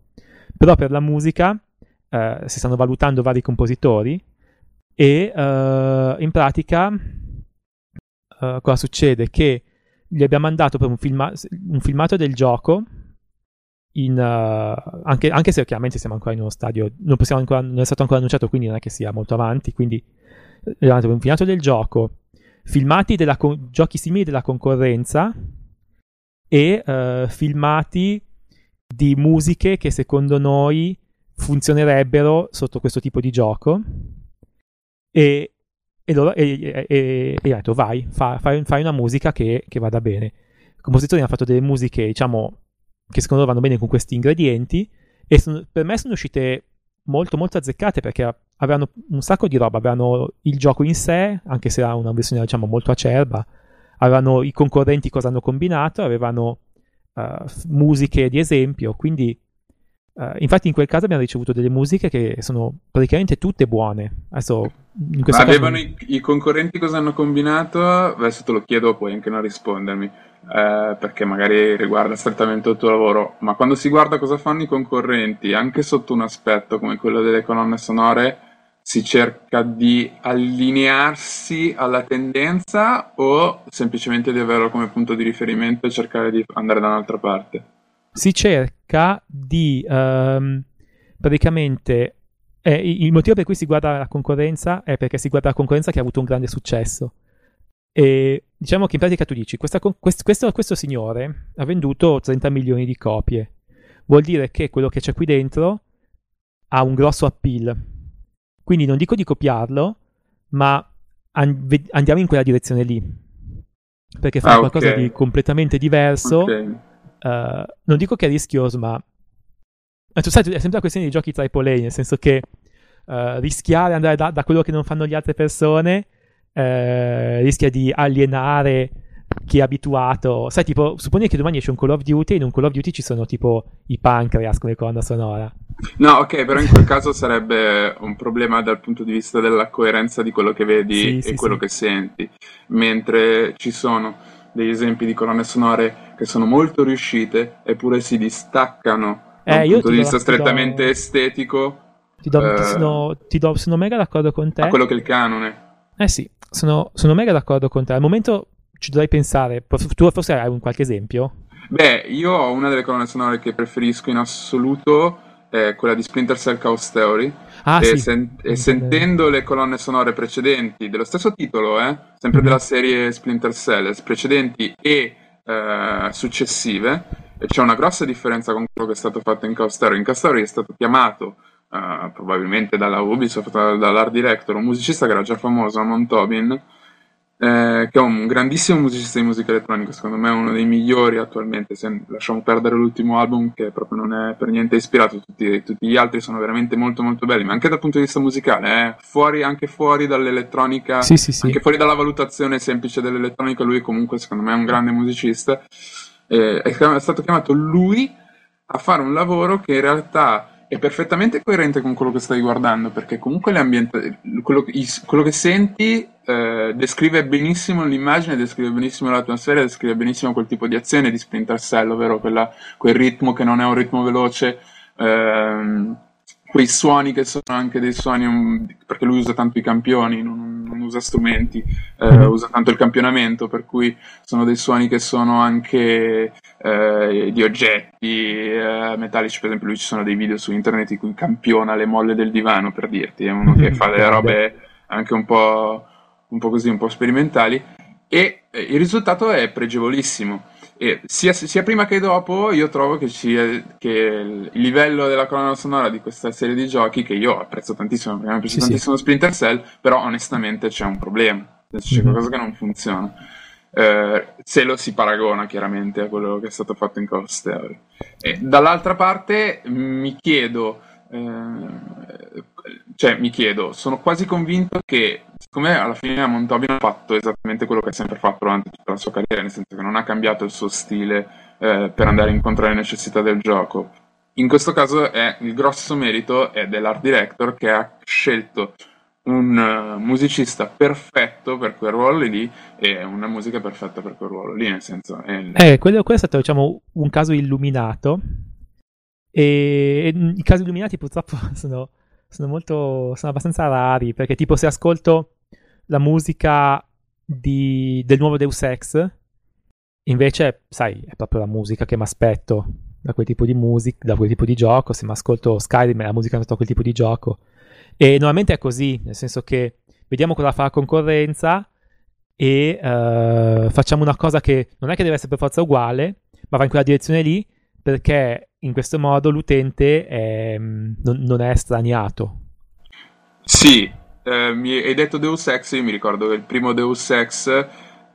Però per la musica uh, si stanno valutando vari compositori e in pratica uh, cosa succede? Che gli abbiamo mandato per un, filma- un filmato del gioco, in, uh, anche, anche, se chiaramente siamo ancora in uno stadio, non, ancora, non, è stato ancora annunciato, quindi non è che sia molto avanti, quindi abbiamo mandato un filmato del gioco, filmati della con- giochi simili della concorrenza e uh, filmati di musiche che secondo noi funzionerebbero sotto questo tipo di gioco e e, loro, e, e, e, ha detto vai, fa, fai, fai, una musica che, che, vada bene. I compositori hanno fatto delle musiche, diciamo, che secondo loro vanno bene con questi ingredienti e sono, per me sono uscite molto molto azzeccate perché avevano un sacco di roba, avevano il gioco in sé, anche se era una versione diciamo molto acerba, avevano i concorrenti cosa hanno combinato, avevano uh, musiche di esempio, quindi Uh, infatti in quel caso abbiamo ricevuto delle musiche che sono praticamente tutte buone. Adesso, in questo Avevano caso... i, i, concorrenti cosa hanno combinato? Adesso te lo chiedo, puoi anche non rispondermi, eh, perché magari riguarda strettamente il tuo lavoro, ma quando si guarda cosa fanno i concorrenti, anche sotto un aspetto come quello delle colonne sonore, si cerca di allinearsi alla tendenza o semplicemente di averlo come punto di riferimento e cercare di andare da un'altra parte? Si cerca di um, praticamente eh, il motivo per cui si guarda la concorrenza è perché si guarda la concorrenza che ha avuto un grande successo. E diciamo che in pratica tu dici: questa, questo, questo, questo signore ha venduto 30 milioni di copie. Vuol dire che quello che c'è qui dentro ha un grosso appeal. Quindi non dico di copiarlo, ma andiamo in quella direzione lì. Perché fa ah, qualcosa okay. di completamente diverso. Okay uh, non dico che è rischioso, ma tu sai, è sempre una questione di giochi tra i polei, nel senso che uh, rischiare andare da, da, quello che non fanno le altre persone uh, rischia di alienare chi è abituato. Sai, tipo, supponi che domani esce un Call of Duty e in un Call of Duty ci sono tipo i pancreas come colonna sonora. No, ok, però in quel caso sarebbe un problema dal punto di vista della coerenza di quello che vedi sì, e sì, quello sì. che senti. Mentre ci sono degli esempi di colonne sonore che sono molto riuscite eppure si distaccano eh, da un punto di vista strettamente do... estetico. Ti, do, eh, ti, sono, ti do, sono mega d'accordo con te. A quello che è il canone. Eh sì, sono, sono mega d'accordo con te. Al momento ci dovrei pensare. Tu forse hai un qualche esempio? Beh, io ho una delle colonne sonore che preferisco in assoluto, è quella di Splinter Cell Chaos Theory Ah, e, sì. sen- e, sentendo le colonne sonore precedenti dello stesso titolo, eh, sempre della serie Splinter Cell, precedenti e eh, successive, c'è una grossa differenza con quello che è stato fatto in Castaro. In Castaro è stato chiamato Uh, probabilmente dalla Ubisoft, dall'art director, un musicista che era già famoso, Amon Tobin, eh, che è un grandissimo musicista di musica elettronica, secondo me è uno dei migliori attualmente, se lasciamo perdere l'ultimo album che proprio non è per niente ispirato, tutti, tutti gli altri sono veramente molto molto belli, ma anche dal punto di vista musicale, eh, fuori, anche fuori dall'elettronica, sì, sì, sì. anche fuori dalla valutazione semplice dell'elettronica, lui comunque secondo me è un grande musicista, eh, è stato chiamato lui a fare un lavoro che in realtà è perfettamente coerente con quello che stai guardando, perché comunque quello, quello, che senti eh, descrive benissimo l'immagine, descrive benissimo l'atmosfera, descrive benissimo quel tipo di azione di Splinter Cell, ovvero quella, quel ritmo che non è un ritmo veloce. Ehm, quei suoni che sono anche dei suoni, perché lui usa tanto i campioni, non usa strumenti, eh, mm-hmm. usa tanto il campionamento, per cui sono dei suoni che sono anche eh, di oggetti eh, metallici, per esempio lui ci sono dei video su internet in cui campiona le molle del divano, per dirti, è uno che mm-hmm. fa delle robe anche un po', un po' così, un po' sperimentali, e eh, il risultato è pregevolissimo e sia, sia, prima che dopo io trovo che, ci, che, il livello della colonna sonora di questa serie di giochi, che io apprezzo tantissimo, perché mi piace sì, tantissimo sì. Splinter Cell, però onestamente c'è un problema, c'è mm-hmm. qualcosa che non funziona. Eh, se lo si paragona chiaramente a quello che è stato fatto in Call of Theory. E dall'altra parte mi chiedo, eh, cioè mi chiedo, sono quasi convinto che siccome alla fine Montobin ha fatto esattamente quello che ha sempre fatto durante tutta la sua carriera, nel senso che non ha cambiato il suo stile eh, per andare incontro alle necessità del gioco, in questo caso è, il grosso merito è dell'art director che ha scelto un uh, musicista perfetto per quel ruolo lì e una musica perfetta per quel ruolo lì, nel senso... È. Eh, quello, quello, è stato, diciamo, un caso illuminato e i casi illuminati purtroppo sono sono molto sono abbastanza rari perché tipo se ascolto la musica di, del nuovo Deus Ex invece sai è proprio la musica che mi aspetto da quel tipo di musica da quel tipo di gioco. Se mi ascolto Skyrim è la musica da quel tipo di gioco. E normalmente è così nel senso che vediamo cosa fa la concorrenza e uh, facciamo una cosa che non è che deve essere per forza uguale ma va in quella direzione lì perché in questo modo l'utente è, mm, non, non, è estraniato. Sì, eh, mi hai detto Deus Ex, io mi ricordo che il primo Deus Ex...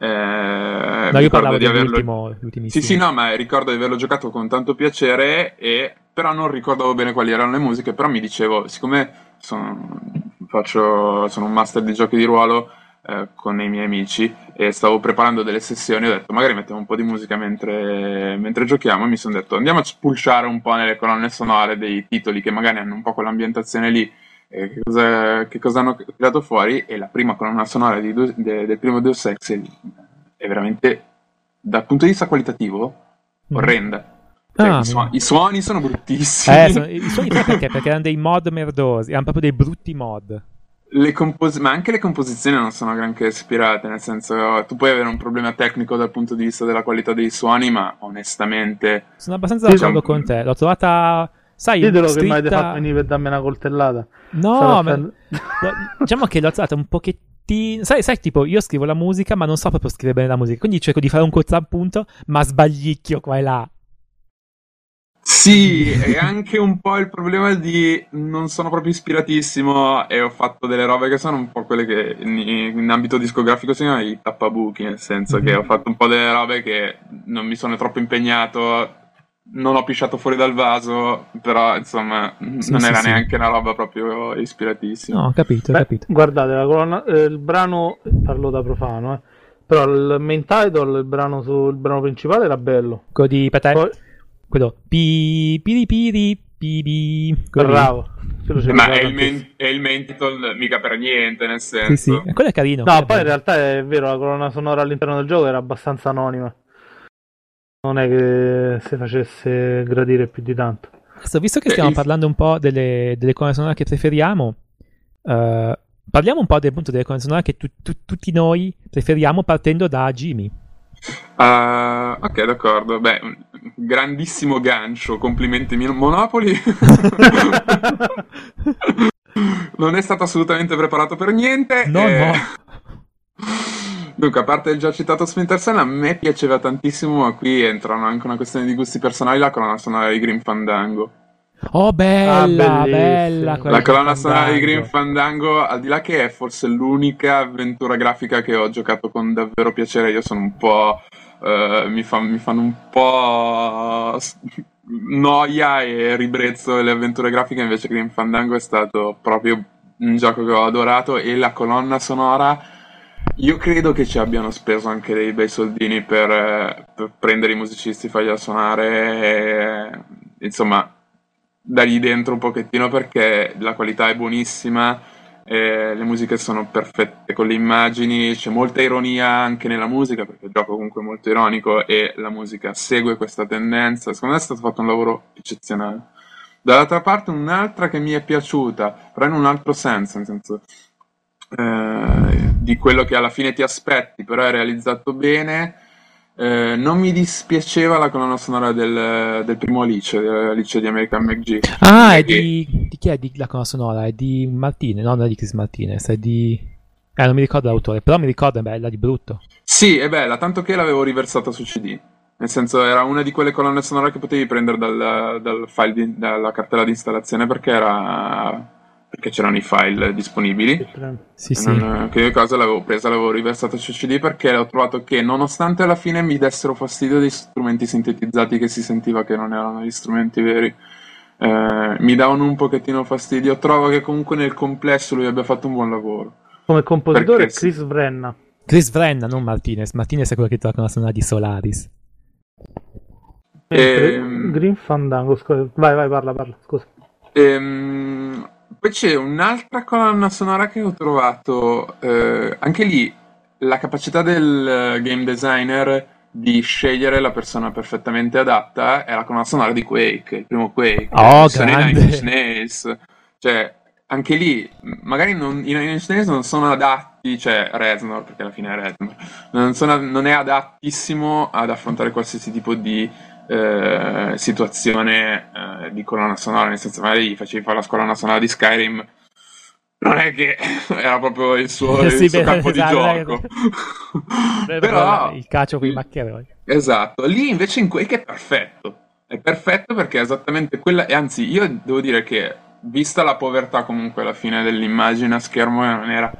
Eh, no, io parlavo di averlo... Sì, sì, no, ma ricordo di averlo giocato con tanto piacere, e... però non ricordavo bene quali erano le musiche, però mi dicevo, siccome sono, faccio, sono un master di giochi di ruolo, eh, con i miei amici e stavo preparando delle sessioni ho detto magari mettiamo un po' di musica mentre, mentre giochiamo e mi sono detto andiamo a spulciare un po' nelle colonne sonore dei titoli che magari hanno un po' quell'ambientazione lì eh, che, cosa, che, cosa, hanno tirato fuori e la prima colonna sonora di, de, del primo Deus Ex è, è, veramente dal punto di vista qualitativo mm. orrenda cioè, ah, i, suoni, i, suoni, sono bruttissimi eh, sono, i suoni perché? perché erano dei mod merdosi erano proprio dei brutti mod Compos- ma anche le composizioni non sono granché ispirate, nel senso tu puoi avere un problema tecnico dal punto di vista della qualità dei suoni, ma onestamente... Sono abbastanza d'accordo con te, l'ho trovata... Sai, Ditelo scritta... che mi avete fatto venire per darmi una coltellata. No, ma... diciamo che l'ho trovata un pochettino... Sai, sai, tipo, io scrivo la musica, ma non so proprio scrivere bene la musica, quindi cerco di fare un contrappunto, ma sbagliicchio qua e là. Sì, è anche un po' il problema di non sono proprio ispiratissimo e ho fatto delle robe che sono un po' quelle che in, in ambito discografico si chiamano i tappabuchi, nel senso mm-hmm. che ho fatto un po' delle robe che non mi sono troppo impegnato, non ho pisciato fuori dal vaso, però insomma sì, non sì, era sì. neanche una roba proprio ispiratissima. No, ho capito, ho Beh, capito. Guardate, la colonna, eh, il brano, parlo da profano, eh, però il main title, il brano, sul brano principale era bello. Quello di Patè? Quello pi piri piri pibi bravo. Ma è il, main, è il, title mica per niente nel senso. sì, sì. quello è carino. No poi in realtà è vero la colonna sonora all'interno del gioco era abbastanza anonima. Non è che si facesse gradire più di tanto. Adesso visto che stiamo eh, parlando un po' delle, delle colonne sonore che preferiamo uh, parliamo un po' del, appunto, delle colonne sonore che tu, tu, tutti noi preferiamo partendo da Jimmy Uh, ok, d'accordo. Beh, grandissimo gancio. Complimenti, Monopoli. non è stato assolutamente preparato per niente. No, e... no. Dunque, a parte il già citato Splinter Cell, a me piaceva tantissimo, ma qui entrano anche una questione di gusti personali, la colonna sonora di Grim Fandango. Oh, bella, ah, bella. La colonna sonora di Green Fandango, al di là che è forse l'unica avventura grafica che ho giocato con davvero piacere, io sono un po'. Uh, mi, fa, mi, fanno un po' noia e ribrezzo le avventure grafiche, invece Green Fandango è stato proprio un gioco che ho adorato e la colonna sonora. Io credo che ci abbiano speso anche dei bei soldini per, per prendere i musicisti, farli suonare. E, insomma, dargli dentro un pochettino perché la qualità è buonissima, eh, le musiche sono perfette con le immagini, c'è molta ironia anche nella musica perché il gioco comunque è molto ironico e la musica segue questa tendenza. Secondo me è stato fatto un lavoro eccezionale. Dall'altra parte un'altra che mi è piaciuta, però in un altro senso, nel senso eh, di quello che alla fine ti aspetti, però è realizzato bene eh, non mi dispiaceva la colonna sonora del, del primo Alice, Alice di American McG. Ah, è di, di, chi è di, la colonna sonora? È di Martinez, no, non è di Chris Martinez, è di... Eh, non mi ricordo l'autore, però mi ricordo, è bella, di brutto. Sì, è bella, tanto che l'avevo riversata su CD. Nel senso, era una di quelle colonne sonore che potevi prendere dal, dal file di, dalla cartella di installazione perché era perché c'erano i file disponibili. Sì, sì. Non, che io cosa l'avevo presa, l'avevo riversata su CD perché ho trovato che nonostante alla fine mi dessero fastidio dei strumenti sintetizzati che si sentiva che non erano gli strumenti veri, eh, mi davano un pochettino fastidio. Trovo che comunque nel complesso lui abbia fatto un buon lavoro. Come compositore perché Chris Vrenna. Chris Vrenna, non Martinez. Martinez è quello che tocca la sonora di Solaris. E... Ehm, Green Fandango, scusa. Vai, vai, parla, parla, scusa. Ehm poi c'è un'altra colonna sonora che ho trovato, eh, anche lì la capacità del eh, game designer di scegliere la persona perfettamente adatta è la colonna sonora di Quake, il primo Quake. Oh, grande! Nails. Cioè, anche lì, magari non, i Nine Inch Nails non sono adatti, cioè Reznor, perché alla fine è Reznor, non, sono, non è adattissimo ad affrontare qualsiasi tipo di eh, situazione eh, di colonna sonora, nel senso magari gli facevi fare la colonna sonora di Skyrim, non è che era proprio il suo, il sì, suo campo esatto, di gioco. Però il calcio con i. Esatto, lì invece in Quake è perfetto. È perfetto perché è esattamente quella, e anzi io devo dire che vista la povertà comunque alla fine dell'immagine a schermo non era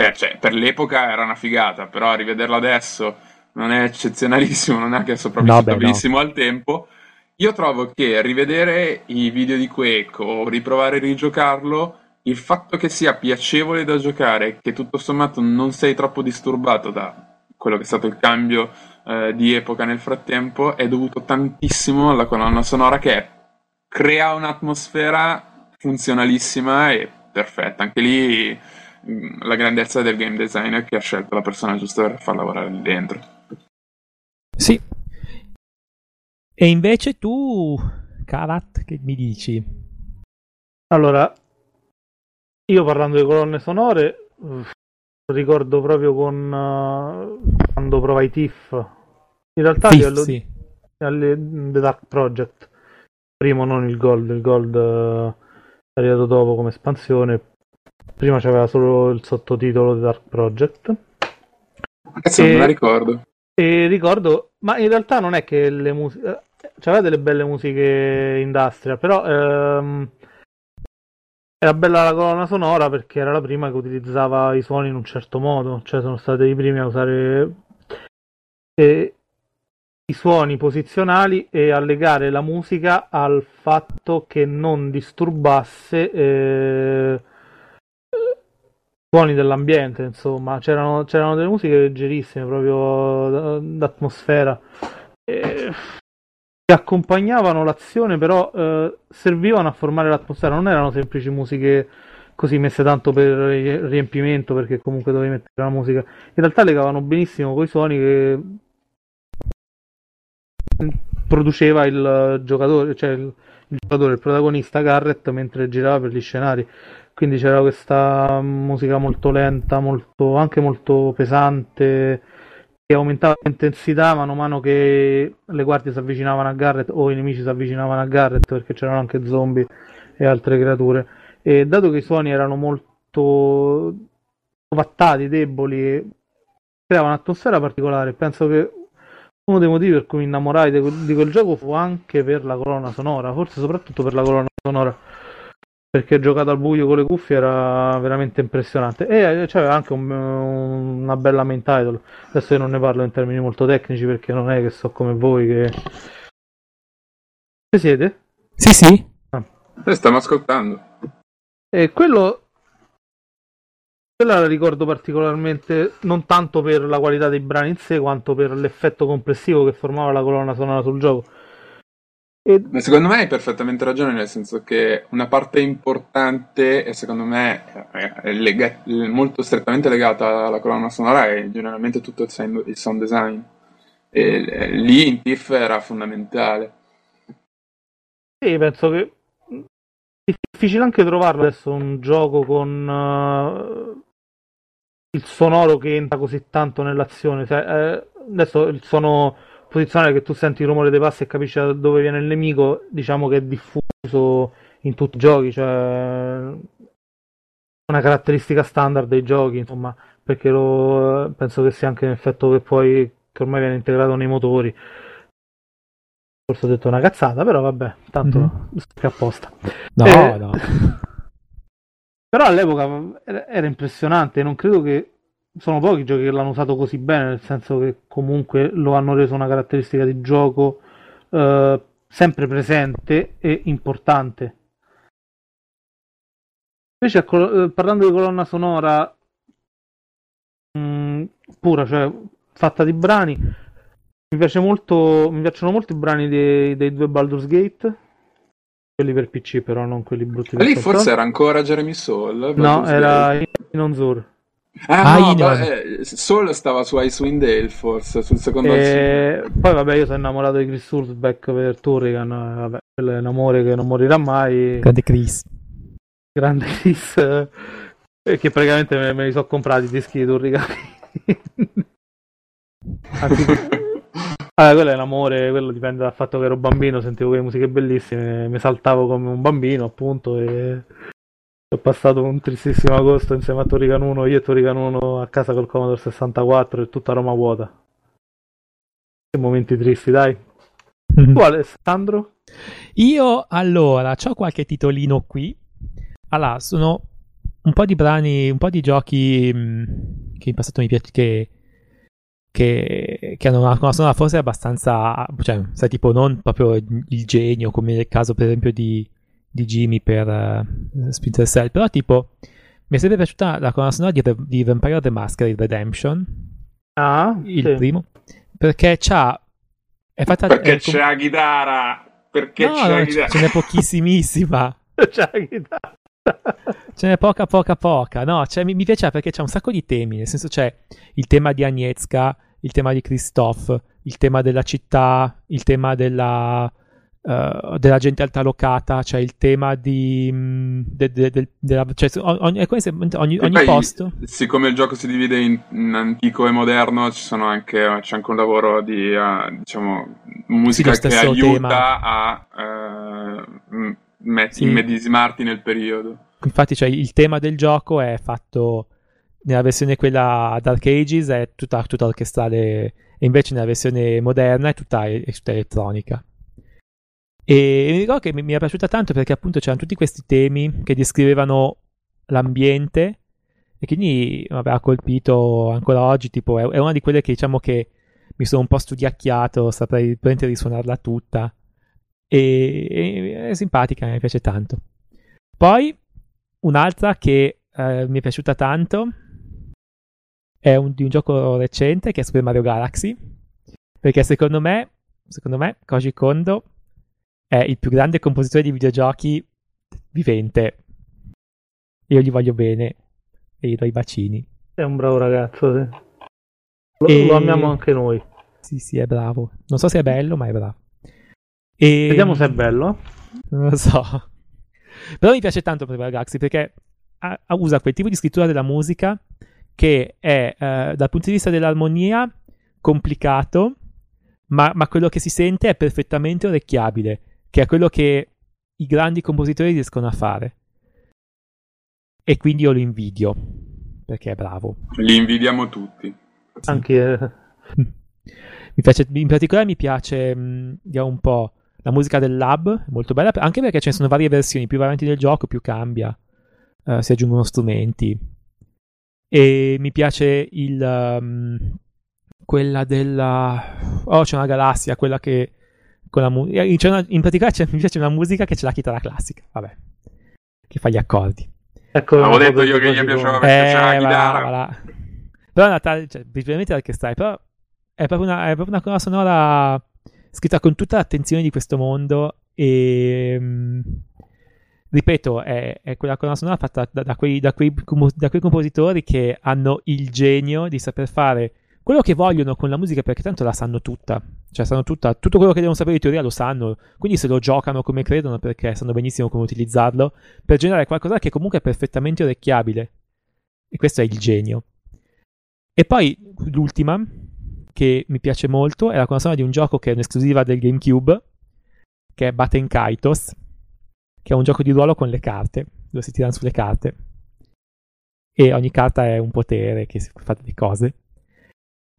eh, cioè, per l'epoca era una figata, però a rivederla adesso non è eccezionalissimo, non è che è sopravvissuto no, al tempo. Io trovo che rivedere i video di Quake o riprovare a rigiocarlo il fatto che sia piacevole da giocare, che tutto sommato non sei troppo disturbato da quello che è stato il cambio eh, di epoca nel frattempo, è dovuto tantissimo alla colonna sonora che crea un'atmosfera funzionalissima e perfetta. Anche lì mm, la grandezza del game designer che ha scelto la persona giusta per far lavorare lì dentro. Sì. E invece tu, Karat, che mi dici? Allora, io parlando di colonne sonore, ricordo proprio con uh, quando provai TIFF. In realtà Thief, livello, sì. alle, The Dark Project, primo non il Gold, il Gold uh, è arrivato dopo come espansione. Prima c'aveva solo il sottotitolo The Dark Project. Cazzo, non me la ricordo. E ricordo, ma in realtà non è che le musiche. C'aveva delle belle musiche industrial, però ehm, era bella la colonna sonora perché era la prima che utilizzava i suoni in un certo modo, cioè sono stati i primi a usare eh, i suoni posizionali e a legare la musica al fatto che non disturbasse eh, suoni dell'ambiente, insomma, c'erano, c'erano delle musiche leggerissime proprio d'atmosfera. E che accompagnavano l'azione, però eh, servivano a formare l'atmosfera, non erano semplici musiche così messe tanto per riempimento, perché comunque dovevi mettere la musica. In realtà legavano benissimo quei suoni che produceva il giocatore, cioè il, il giocatore, il protagonista Garrett mentre girava per gli scenari. Quindi c'era questa musica molto lenta, molto, anche molto pesante che aumentava l'intensità mano a mano che le guardie si avvicinavano a Garrett o i nemici si avvicinavano a Garrett perché c'erano anche zombie e altre creature. E dato che i suoni erano molto ovattati, deboli creava un'atmosfera particolare penso che uno dei motivi per cui mi innamorai di quel gioco fu anche per la colonna sonora forse soprattutto per la colonna sonora perché giocato al buio con le cuffie era veramente impressionante. E c'aveva anche un, una bella main title. Adesso io non ne parlo in termini molto tecnici perché non è che so come voi che ci siete? sì sì. Ah. Eh, stiamo ascoltando. E quello quella la ricordo particolarmente non tanto per la qualità dei brani in sé quanto per l'effetto complessivo che formava la colonna sonora sul gioco e... Secondo me hai perfettamente ragione, nel senso che una parte importante, e secondo me è lega- molto strettamente legata alla colonna sonora, è generalmente tutto il sound, il sound design. E lì in TIFF era fondamentale. Sì, penso che è difficile anche trovarlo adesso un gioco con uh, il sonoro che entra così tanto nell'azione. Cioè, eh, adesso il suono posizionare che tu senti il rumore dei passi e capisci da dove viene il nemico, diciamo che è diffuso in tutti i giochi, cioè una caratteristica standard dei giochi, insomma, perché lo, penso che sia anche un effetto che poi che ormai viene integrato nei motori. Forse ho detto una cazzata, però vabbè, tanto mm-hmm. apposta. No, eh, no. Però all'epoca era impressionante, non credo che sono pochi giochi che l'hanno usato così bene, nel senso che comunque lo hanno reso una caratteristica di gioco eh, sempre presente e importante. Invece, eh, parlando di colonna sonora mh, mm, pura, cioè fatta di brani, mi, piace molto, mi piacciono molto i brani dei, dei due Baldur's Gate, quelli per PC, però non quelli brutti. Lì forse era ancora Jeremy Soul. No, era in Onzur. Ah, ah no, beh, solo stava su Icewind Dale forse sul secondo e... Poi vabbè io sono innamorato di Chris Ursbeck per Turrican vabbè, quello è un amore che non morirà mai. Grande Chris. Grande Chris eh, che praticamente me, me li sono comprati i dischi di Turrican. Anzi, allora, quello è un amore quello dipende dal fatto che ero bambino sentivo quelle musiche bellissime mi saltavo come un bambino appunto e ho passato un tristissimo agosto insieme a Torican 1, io e Torican 1 a casa col Commodore 64 e tutta Roma vuota. Che momenti tristi, dai. Mm-hmm. Tu Alessandro? Io allora, ho qualche titolino qui. Allora, sono un po' di brani, un po' di giochi mh, mm, che in passato mi piace che, che, che hanno una, una sonora forse abbastanza, cioè, sai, tipo non proprio il genio come nel caso per esempio di di Jimmy per uh, Splinter Cell, però tipo mi è sempre piaciuta la colonna sonora di, di Vampire the Masquerade Redemption. Ah, il sì. primo. Perché c'ha... È fatta, Perché è com- c'è la chitarra. Perché No, c'è la chitarra. ce n'è pochissimissima. C'è la chitarra. Ce n'è poca, poca, poca. No, cioè, mi, mi piaceva perché c'è un sacco di temi. Nel senso, c'è il tema di Agnieszka, il tema di Christoph, il tema della città, il tema della, eh, della gente altalocata, c'è il tema di. mm, de- de- del- della, cioè, ogni, ogni, ogni poi, posto. Siccome il gioco si divide in, in antico e moderno, ci sono anche, c'è anche un lavoro di eh, diciamo, musica Sì, che aiuta tema. a eh, m- met- Sì. immedesimarti nel periodo. Infatti, cioè, il tema del gioco è fatto nella versione quella Dark Ages è tutta, tutta orchestrale e invece nella versione moderna è tutta, è tutta elettronica. E mi ricordo che mi, è piaciuta tanto perché appunto c'erano tutti questi temi che descrivevano l'ambiente e quindi mi aveva colpito ancora oggi, tipo è, è una di quelle che diciamo che mi sono un po' studiacchiato, saprei probabilmente risuonarla tutta e, e- è simpatica, mi piace tanto. Poi un'altra che eh, mi è piaciuta tanto è un, di un gioco recente che è Super Mario Galaxy perché secondo me, secondo me Koji Kondo è il più grande compositore di videogiochi vivente. Io gli voglio bene e gli do i bacini. È un bravo ragazzo, sì. Lo, E- lo amiamo anche noi. Sì, sì, è bravo. Non so se è bello, ma è bravo. E... Vediamo se è bello. Non lo so. Però mi piace tanto Mario Galaxy perché ha- usa quel tipo di scrittura della musica che è, eh, dal punto di vista dell'armonia, complicato, ma, ma quello che si sente è perfettamente orecchiabile, che è quello che i grandi compositori riescono a fare. E quindi io lo invidio, perché è bravo. Li invidiamo tutti. Sì. Anche Mi piace, in particolare mi piace mh, vediamo un po' la musica del lab, è molto bella, anche perché ce ne sono varie versioni, più avanti del gioco più cambia, eh, si aggiungono strumenti. E mi piace il um, quella della oh, c'è una galassia, quella che mu- una- in particolare c'è- mi piace una musica che c'è la chitarra classica, vabbè, che fa gli accordi. ecco Avevo detto io che gli piaceva perché la Eh, va chitarra. va là. Però in realtà, cioè, principalmente orchestrale, però è proprio una, è proprio una colonna sonora scritta con tutta l'attenzione di questo mondo e mm, ripeto, è, è quella colonna sonora fatta da, da quei, da quei da quei compositori che hanno il genio di saper fare quello che vogliono con la musica perché tanto la sanno tutta, cioè sanno tutta, tutto quello che devono sapere di teoria lo sanno, quindi se lo giocano come credono perché sanno benissimo come utilizzarlo per generare qualcosa che comunque è perfettamente orecchiabile. E questo è il genio. E poi l'ultima, che mi piace molto, è la colonna di un gioco che è un'esclusiva del GameCube, che è Baten Kaitos, che è un gioco di ruolo con le carte, dove si tirano sulle carte. E ogni carta è un potere che si fa delle cose.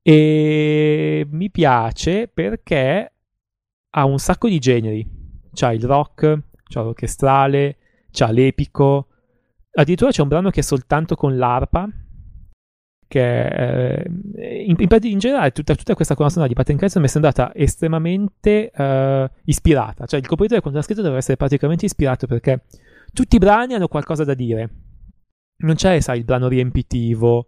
E mi piace perché ha un sacco di generi. C'ha il rock, c'ha l'orchestrale, c'ha l'epico. Addirittura c'è un brano che è soltanto con l'arpa. Che eh, in, in, in generale tutta, tutta questa colonna sonora di Patent Crescent mi è sembrata estremamente eh, ispirata. Cioè, il compositore quando l'ha scritto deve essere praticamente ispirato perché tutti i brani hanno qualcosa da dire. Non c'è, sai, il brano riempitivo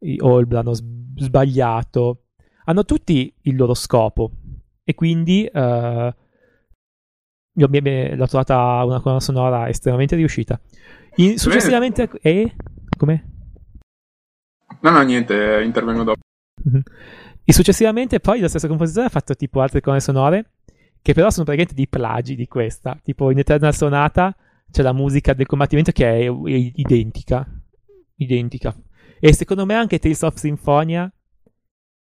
i- o il brano s- sbagliato. Hanno tutti il loro scopo. E quindi eh, l'ho trovata una colonna sonora estremamente riuscita. In- successivamente, e come? No, no, niente, eh, intervengo dopo. Mhm. E successivamente poi lo stesso compositore ha fatto tipo altre colonne sonore che però sono praticamente dei plagi di questa. Tipo in Eternal Sonata c'è la musica del combattimento che è identica. Identica. E secondo me anche Tales of Symphonia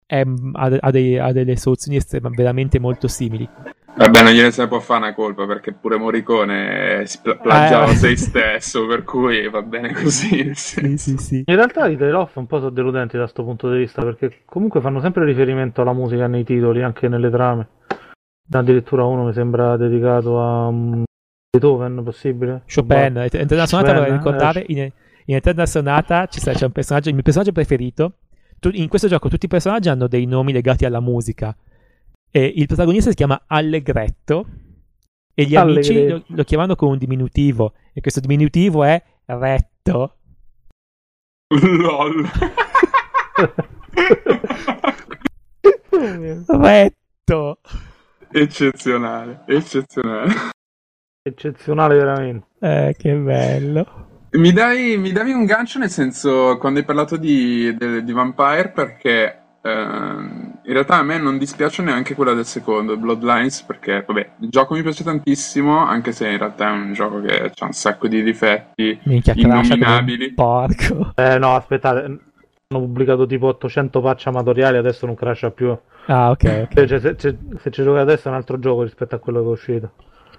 è- ha, ha dei- ha delle soluzioni estrem- veramente molto simili. Vabbè, non gliene se ne può fare una colpa perché pure Morricone eh, si pla- plagiava Eh. se stesso, per cui va bene così. Sì, sì, sì. In realtà i trailer un po' sono deludenti da questo punto di vista perché comunque fanno sempre riferimento alla musica nei titoli, anche nelle trame. Addirittura uno mi sembra dedicato a um, Beethoven, possibile? Chopin, Et- Eternal Sonata Chopin, vorrei ricordare, eh. in, in Eternal Sonata ci sta- c'è un personaggio, il mio personaggio preferito, Tu- in questo gioco tutti i personaggi hanno dei nomi legati alla musica, e il protagonista si chiama Allegretto, e gli amici lo, lo, chiamano con un diminutivo, e questo diminutivo lo, chiamano con un diminutivo, e questo diminutivo è retto. LOL. retto. Eccezionale, eccezionale. Eccezionale veramente. Eh, che bello. Mi dai, mi davi un gancio nel senso quando hai parlato di, di, di Vampire perché eh, in realtà a me non dispiace neanche quella del secondo, Bloodlines, perché vabbè, il gioco mi piace tantissimo, anche se in realtà è un gioco che ha un sacco di difetti Minchia, innominabili. Porco. Eh no, aspettate, hanno pubblicato tipo 800 patch amatoriali, adesso non crasha più. Ah, ok. okay. Cioè, se, se, se ci gioca adesso è un altro gioco rispetto a quello che è uscito.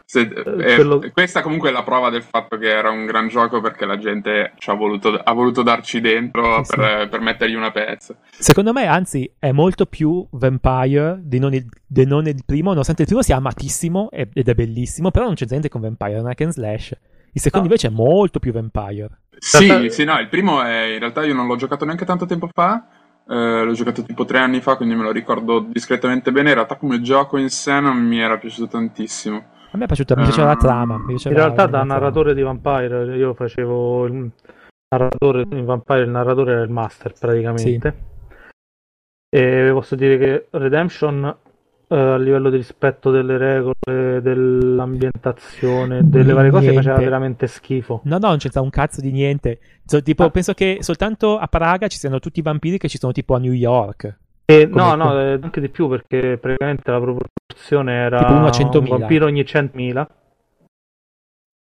Se, eh, quello... Questa comunque è la prova del fatto che era un gran gioco perché la gente ha voluto, ha voluto darci dentro sì, per, sì. per, mettergli una pezza. Secondo me, anzi, è molto più Vampire di non il, di non il primo, nonostante il primo sia amatissimo ed è bellissimo, però non c'è niente con Vampire, è un hack and slash. Il secondo no. invece è molto più Vampire. Sì, sì, no, il primo è in realtà io non l'ho giocato neanche tanto tempo fa. Eh, l'ho giocato tipo tre anni fa, quindi me lo ricordo discretamente bene. In realtà, come gioco in sé, non mi era piaciuto tantissimo. A me è piaciuta, mi piaceva la trama. Piaceva in realtà, da narratore di Vampire, io facevo il narratore di Vampire, il narratore era il master praticamente. Sì. E posso dire che Redemption Uh, a livello di rispetto delle regole, dell'ambientazione, delle varie niente. cose faceva veramente schifo. No, no, non c'è un cazzo di niente. So, tipo, ah. penso che soltanto a Praga ci siano tutti i vampiri che ci sono tipo a New York. E, no, no, eh, anche di più perché praticamente la proporzione era tipo a 100.000. un vampiro ogni 100.000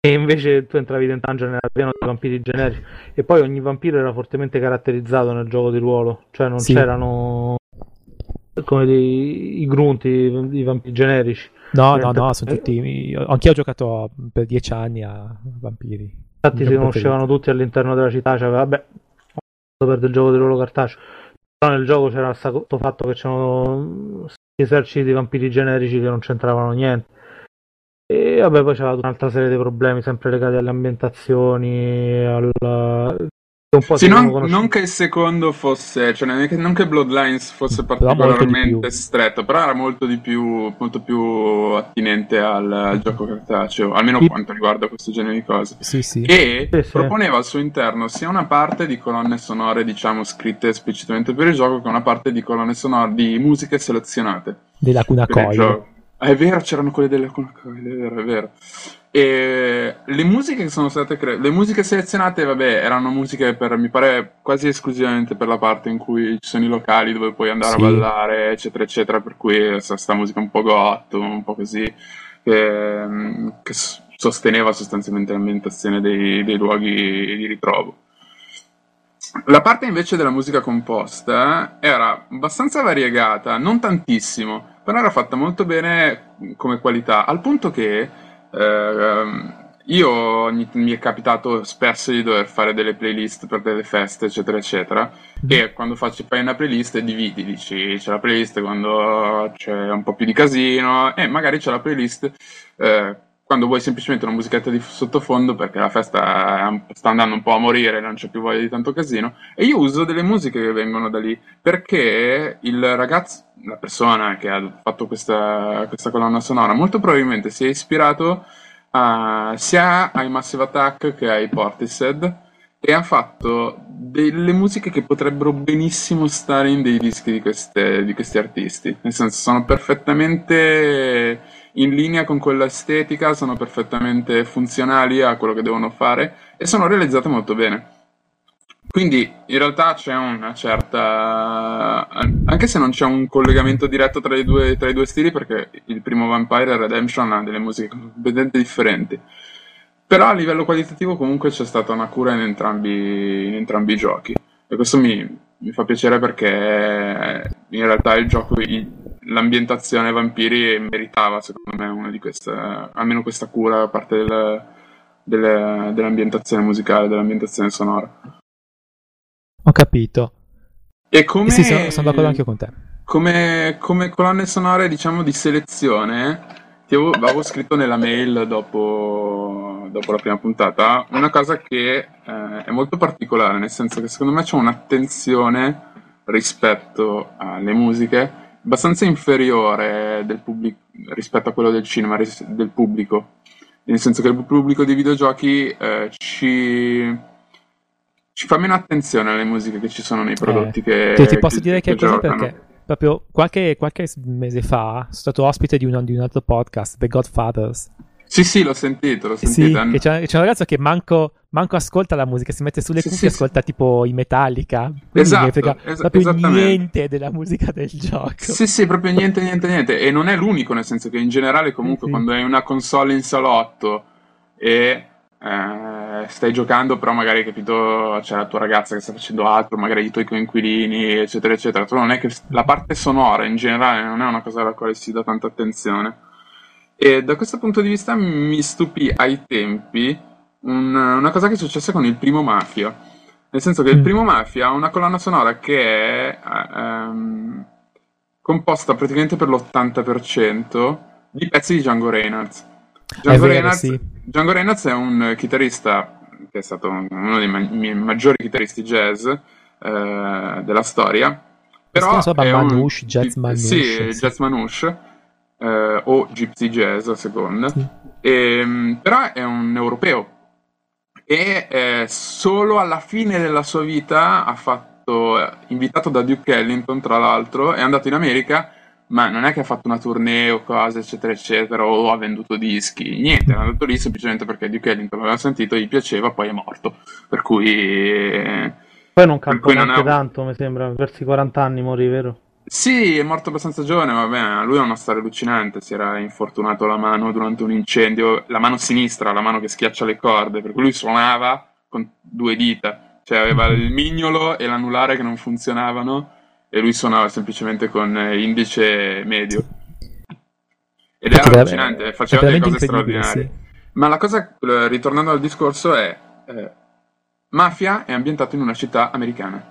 e invece tu entravi in dungeon era pieno di vampiri generici. E poi ogni vampiro era fortemente caratterizzato nel gioco di ruolo. Cioè non sì. c'erano come dei, i grunti i vampiri generici. No no no sono tutti anch'io ho giocato per dieci anni a vampiri. Infatti si conoscevano tutti all'interno della città cioè vabbè per del gioco di ruolo cartaceo però nel gioco c'era questo fatto che c'erano eserciti di vampiri generici che non c'entravano niente. E vabbè, poi c'era un'altra serie di problemi, sempre legati alle ambientazioni, alla, sì, non, non, che il secondo fosse, cioè non che Bloodlines fosse particolarmente stretto, però era molto di più, molto più attinente al, al gioco cartaceo, almeno sì. quanto riguarda questo genere di cose. Sì, sì. E sì, proponeva al suo interno sia una parte di colonne sonore, diciamo, scritte esplicitamente per il gioco, che una parte di colonne sonore di musiche selezionate. Della Cuna Coil. È vero, c'erano quelle delle Cuna Coil, è vero, è vero. E le musiche che sono state create, le musiche selezionate, vabbè, erano musiche per, mi pare, quasi esclusivamente per la parte in cui ci sono i locali dove puoi andare sì. a ballare, eccetera, eccetera. Per cui sta musica un po' gotto, un po' così, che, che sosteneva sostanzialmente l'ambientazione dei, dei luoghi di ritrovo. La parte invece della musica composta era abbastanza variegata, non tantissimo, però era fatta molto bene come qualità, al punto che eh, io mi è capitato spesso di dover fare delle playlist per delle feste, eccetera, eccetera. Mm. E quando faccio, fai una playlist dividi, dici c'è la playlist quando c'è un po' più di casino, e magari c'è la playlist eh, quando vuoi semplicemente una musichetta di sottofondo perché la festa sta andando un po' a morire, non c'è più voglia di tanto casino. E io uso delle musiche che vengono da lì perché il ragazzo, la persona che ha fatto questa, questa colonna sonora, molto probabilmente si è ispirato a, sia ai Massive Attack che ai Portishead e ha fatto delle musiche che potrebbero benissimo stare in dei dischi di, queste, di questi artisti. Nel senso, sono perfettamente in linea con quella estetica, sono perfettamente funzionali a quello che devono fare e sono realizzate molto bene. Quindi in realtà c'è una certa. anche se non c'è un collegamento diretto tra i due, tra i due stili, perché il primo Vampire e Redemption ha delle musiche completamente differenti. Però a livello qualitativo comunque c'è stata una cura in entrambi, in entrambi i giochi. E questo mi, mi fa piacere perché in realtà il gioco, l'ambientazione vampiri meritava secondo me una di queste, almeno questa cura da parte del, delle, dell'ambientazione musicale, dell'ambientazione sonora. Ho capito. E come... Sì, sono, sono d'accordo anche con te. Come, come colonne sonore, diciamo, di selezione, ti avevo, avevo scritto nella mail dopo, dopo, la prima puntata una cosa che eh, è molto particolare, nel senso che secondo me c'è un'attenzione rispetto alle musiche abbastanza inferiore del pubblic- rispetto a quello del cinema, ris- del pubblico. Nel senso che il pubblico dei videogiochi eh, ci fa meno attenzione alle musiche che ci sono nei prodotti Eh, che, ti, ti posso dire che è così giocano. perché proprio qualche, qualche mese fa sono stato ospite di un, di un altro podcast, The Godfathers. Sì, sì, l'ho sentito, l'ho Sì, sentito. che c'è, c'è un ragazzo che manco, manco ascolta la musica, si mette sulle Sì, cuffie e sì, ascolta tipo i Metallica. Esatto, frega es- proprio niente della musica del gioco. Sì, sì, proprio niente, niente, niente. E non è l'unico, nel senso che in generale, comunque, Sì, sì. quando hai una console in salotto e eh, stai giocando, però magari capito, c'è la tua ragazza che sta facendo altro, magari i tuoi coinquilini, eccetera, eccetera. Tu non è che la parte sonora in generale non è una cosa alla quale si dà tanta attenzione. E da questo punto di vista mi stupì ai tempi un- una cosa che è successa con il primo Mafia. Nel senso che il Mm. primo Mafia ha una colonna sonora che è eh, ehm, composta praticamente per l'80% di pezzi di Django Reinhardt. Django, Reinhardt, sì. Django Reinhardt è un chitarrista che è stato uno dei miei maggiori chitarristi jazz eh, della storia. Però chiama è un- Manouche, jazz manouche, Sì, sì. jazz manouche eh, o gypsy jazz a seconda. Sì. Ehm, però è un europeo e eh, solo alla fine della sua vita ha fatto, eh, invitato da Duke Ellington tra l'altro, è andato in America, ma non è che ha fatto una tournée o cose eccetera eccetera o ha venduto dischi, niente, è andato lì semplicemente perché Duke Ellington l'aveva sentito, gli piaceva, poi è morto, per cui... Poi non campa neanche ha- tanto, mi sembra, verso i 40 anni morì, vero? Sì, è morto abbastanza giovane, va bene. Lui ha una storia allucinante. Si era infortunato la mano durante un incendio, la mano sinistra, la mano che schiaccia le corde, per cui lui suonava con due dita, cioè aveva il mignolo e l'anulare che non funzionavano e lui suonava semplicemente con eh, indice medio. Ed era allucinante, faceva delle cose straordinarie. Ma la cosa, eh, ritornando al discorso, è eh, Mafia è ambientato in una città americana.